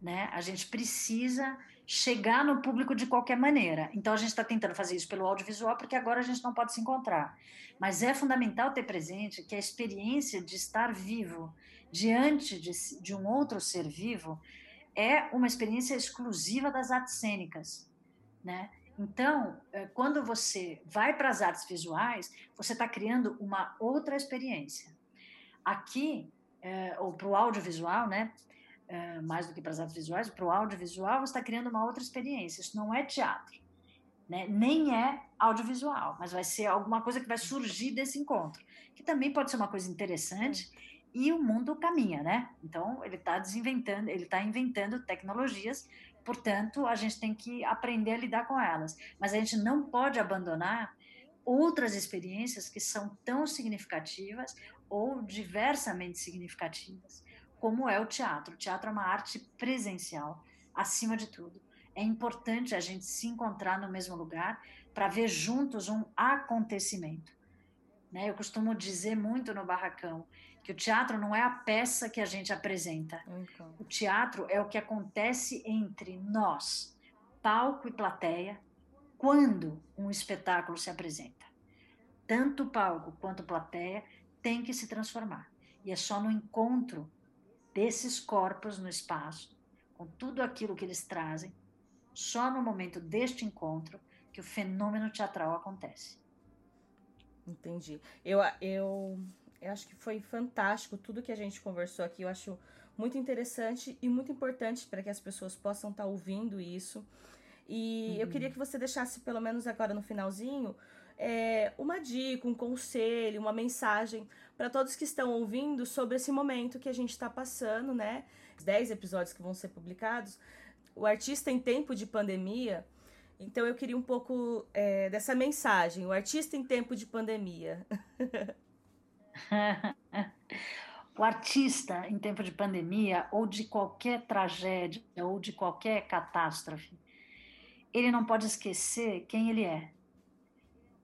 Né? A gente precisa chegar no público de qualquer maneira. Então a gente está tentando fazer isso pelo audiovisual, porque agora a gente não pode se encontrar. Mas é fundamental ter presente que a experiência de estar vivo diante de, de um outro ser vivo é uma experiência exclusiva das artes cênicas. Né? Então, é, quando você vai para as artes visuais, você está criando uma outra experiência. Aqui, é, ou para o audiovisual, né? É, mais do que para as artes visuais, para o audiovisual você está criando uma outra experiência. Isso não é teatro, né? nem é audiovisual, mas vai ser alguma coisa que vai surgir desse encontro, que também pode ser uma coisa interessante. E o mundo caminha, né? Então ele está desinventando, ele está inventando tecnologias. Portanto, a gente tem que aprender a lidar com elas. Mas a gente não pode abandonar outras experiências que são tão significativas ou diversamente significativas, como é o teatro. O teatro é uma arte presencial, acima de tudo. É importante a gente se encontrar no mesmo lugar para ver juntos um acontecimento. Né? Eu costumo dizer muito no barracão que o teatro não é a peça que a gente apresenta. Então. O teatro é o que acontece entre nós, palco e plateia, quando um espetáculo se apresenta. Tanto palco quanto plateia tem que se transformar. E é só no encontro desses corpos no espaço, com tudo aquilo que eles trazem, só no momento deste encontro que o fenômeno teatral acontece. Entendi. Eu, eu, eu acho que foi fantástico tudo que a gente conversou aqui. Eu acho muito interessante e muito importante para que as pessoas possam estar tá ouvindo isso. E uhum. eu queria que você deixasse, pelo menos agora no finalzinho, é, uma dica, um conselho, uma mensagem para todos que estão ouvindo sobre esse momento que a gente está passando, né? Os 10 episódios que vão ser publicados. O artista em tempo de pandemia. Então eu queria um pouco é, dessa mensagem, o artista em tempo de pandemia. o artista em tempo de pandemia, ou de qualquer tragédia, ou de qualquer catástrofe, ele não pode esquecer quem ele é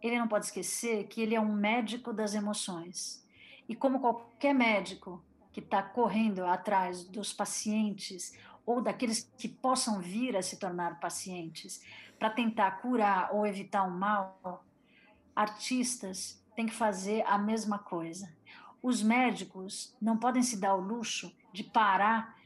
ele não pode esquecer que ele é um médico das emoções. E como qualquer médico que está correndo atrás dos pacientes ou daqueles que possam vir a se tornar pacientes para tentar curar ou evitar o mal, artistas têm que fazer a mesma coisa. Os médicos não podem se dar o luxo de parar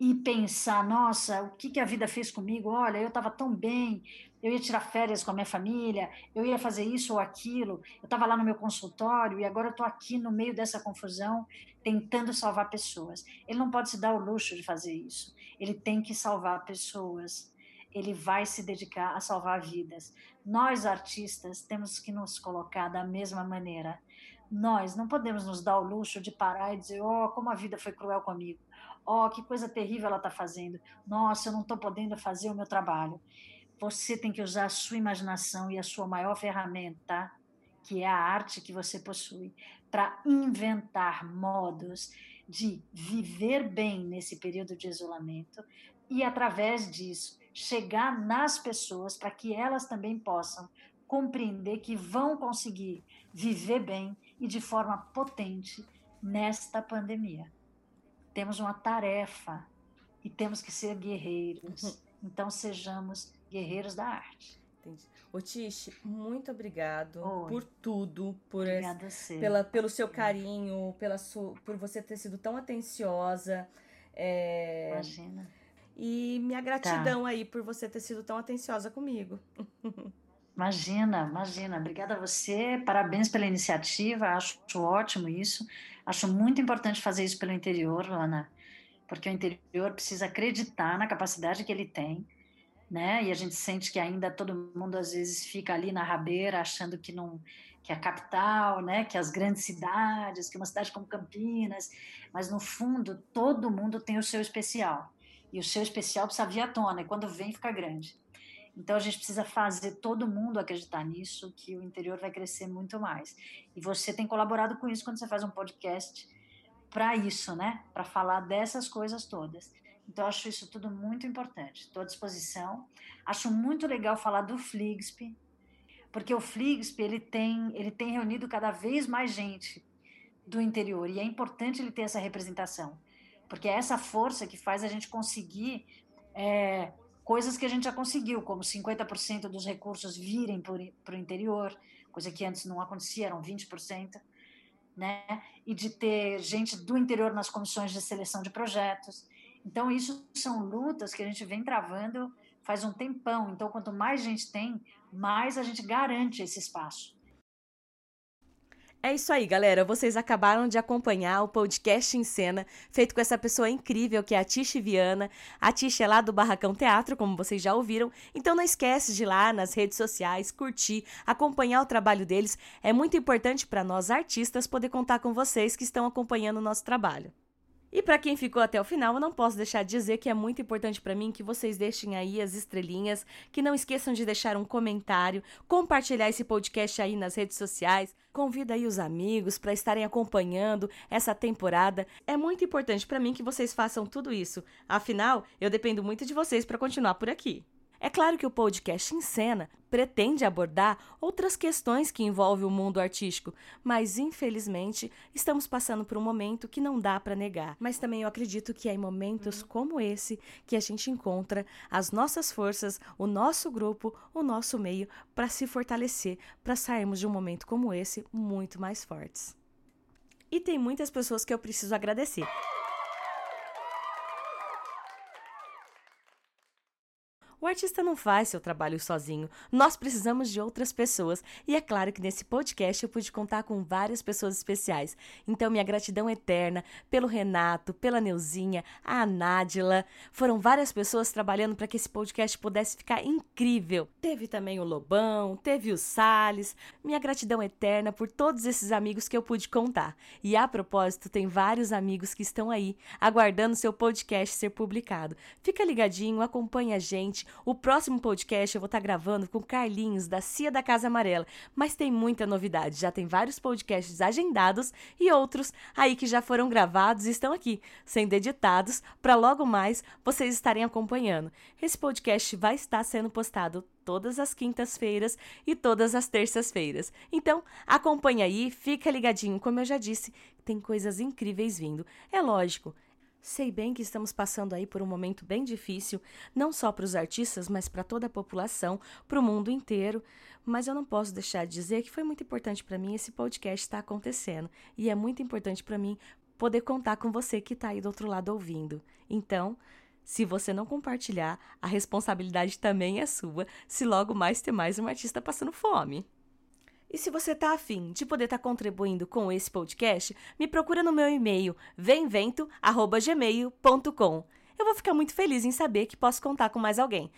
e pensar: nossa, o que, que a vida fez comigo? Olha, eu estava tão bem, eu ia tirar férias com a minha família, eu ia fazer isso ou aquilo, eu estava lá no meu consultório e agora eu estou aqui no meio dessa confusão tentando salvar pessoas. Ele não pode se dar o luxo de fazer isso. Ele tem que salvar pessoas. Ele vai se dedicar a salvar vidas. Nós, artistas, temos que nos colocar da mesma maneira. Nós não podemos nos dar o luxo de parar e dizer: Oh, como a vida foi cruel comigo. Oh, que coisa terrível ela está fazendo. Nossa, eu não estou podendo fazer o meu trabalho você tem que usar a sua imaginação e a sua maior ferramenta, que é a arte que você possui, para inventar modos de viver bem nesse período de isolamento e, através disso, chegar nas pessoas para que elas também possam compreender que vão conseguir viver bem e de forma potente nesta pandemia. Temos uma tarefa e temos que ser guerreiros. Uhum. Então, sejamos guerreiros da arte. Entendi. Otish, muito obrigado Oi. por tudo, por esse, pela, pelo seu carinho, pela sua, por você ter sido tão atenciosa. É... Imagina. E minha gratidão tá. aí por você ter sido tão atenciosa comigo. Imagina, imagina. Obrigada a você, parabéns pela iniciativa, acho ótimo isso. Acho muito importante fazer isso pelo interior, Ana, porque o interior precisa acreditar na capacidade que ele tem né? E a gente sente que ainda todo mundo às vezes fica ali na rabeira achando que não que a capital, né, que as grandes cidades, que uma cidade como Campinas, mas no fundo todo mundo tem o seu especial. E o seu especial precisa vir à tona, e quando vem fica grande. Então a gente precisa fazer todo mundo acreditar nisso, que o interior vai crescer muito mais. E você tem colaborado com isso quando você faz um podcast para isso, né? Para falar dessas coisas todas. Então, acho isso tudo muito importante. Estou à disposição. Acho muito legal falar do Fligsp, porque o Fligsp ele tem, ele tem reunido cada vez mais gente do interior e é importante ele ter essa representação, porque é essa força que faz a gente conseguir é, coisas que a gente já conseguiu, como 50% dos recursos virem para o interior, coisa que antes não acontecia, eram 20%. Né? E de ter gente do interior nas comissões de seleção de projetos. Então, isso são lutas que a gente vem travando faz um tempão. Então, quanto mais gente tem, mais a gente garante esse espaço. É isso aí, galera. Vocês acabaram de acompanhar o podcast em cena, feito com essa pessoa incrível que é a Tish Viana. A Tish é lá do Barracão Teatro, como vocês já ouviram. Então não esquece de ir lá nas redes sociais, curtir, acompanhar o trabalho deles. É muito importante para nós artistas poder contar com vocês que estão acompanhando o nosso trabalho. E para quem ficou até o final, eu não posso deixar de dizer que é muito importante para mim que vocês deixem aí as estrelinhas, que não esqueçam de deixar um comentário, compartilhar esse podcast aí nas redes sociais, convida aí os amigos para estarem acompanhando essa temporada. É muito importante para mim que vocês façam tudo isso. Afinal, eu dependo muito de vocês para continuar por aqui. É claro que o podcast em cena pretende abordar outras questões que envolvem o mundo artístico, mas infelizmente estamos passando por um momento que não dá para negar. Mas também eu acredito que é em momentos como esse que a gente encontra as nossas forças, o nosso grupo, o nosso meio para se fortalecer, para sairmos de um momento como esse muito mais fortes. E tem muitas pessoas que eu preciso agradecer. O artista não faz seu trabalho sozinho. Nós precisamos de outras pessoas. E é claro que nesse podcast eu pude contar com várias pessoas especiais. Então, minha gratidão eterna pelo Renato, pela Neuzinha, a Nádila. Foram várias pessoas trabalhando para que esse podcast pudesse ficar incrível. Teve também o Lobão, teve o Salles. Minha gratidão eterna por todos esses amigos que eu pude contar. E a propósito, tem vários amigos que estão aí aguardando seu podcast ser publicado. Fica ligadinho, acompanha a gente. O próximo podcast eu vou estar tá gravando com Carlinhos, da Cia da Casa Amarela, mas tem muita novidade. Já tem vários podcasts agendados e outros aí que já foram gravados e estão aqui, sendo editados, para logo mais vocês estarem acompanhando. Esse podcast vai estar sendo postado todas as quintas-feiras e todas as terças-feiras. Então, acompanha aí, fica ligadinho, como eu já disse, tem coisas incríveis vindo. É lógico, Sei bem que estamos passando aí por um momento bem difícil, não só para os artistas, mas para toda a população, para o mundo inteiro. Mas eu não posso deixar de dizer que foi muito importante para mim esse podcast estar tá acontecendo. E é muito importante para mim poder contar com você que está aí do outro lado ouvindo. Então, Se você não compartilhar, a responsabilidade também é sua, se logo mais ter mais um artista passando fome. E se você tá afim de poder estar tá contribuindo com esse podcast, me procura no meu e-mail vemvento@gmail.com. Eu vou ficar muito feliz em saber que posso contar com mais alguém.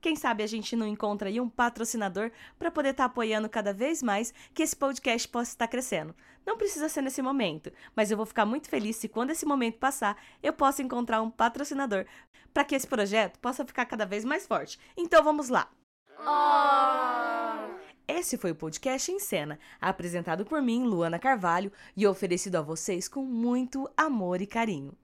Quem sabe a gente não encontra aí um patrocinador para poder estar tá apoiando cada vez mais que esse podcast possa estar crescendo. Não precisa ser nesse momento, mas eu vou ficar muito feliz se quando esse momento passar, eu possa encontrar um patrocinador para que esse projeto possa ficar cada vez mais forte. Então vamos lá. Oh. Esse foi o podcast em cena, apresentado por mim, Luana Carvalho, e oferecido a vocês com muito amor e carinho.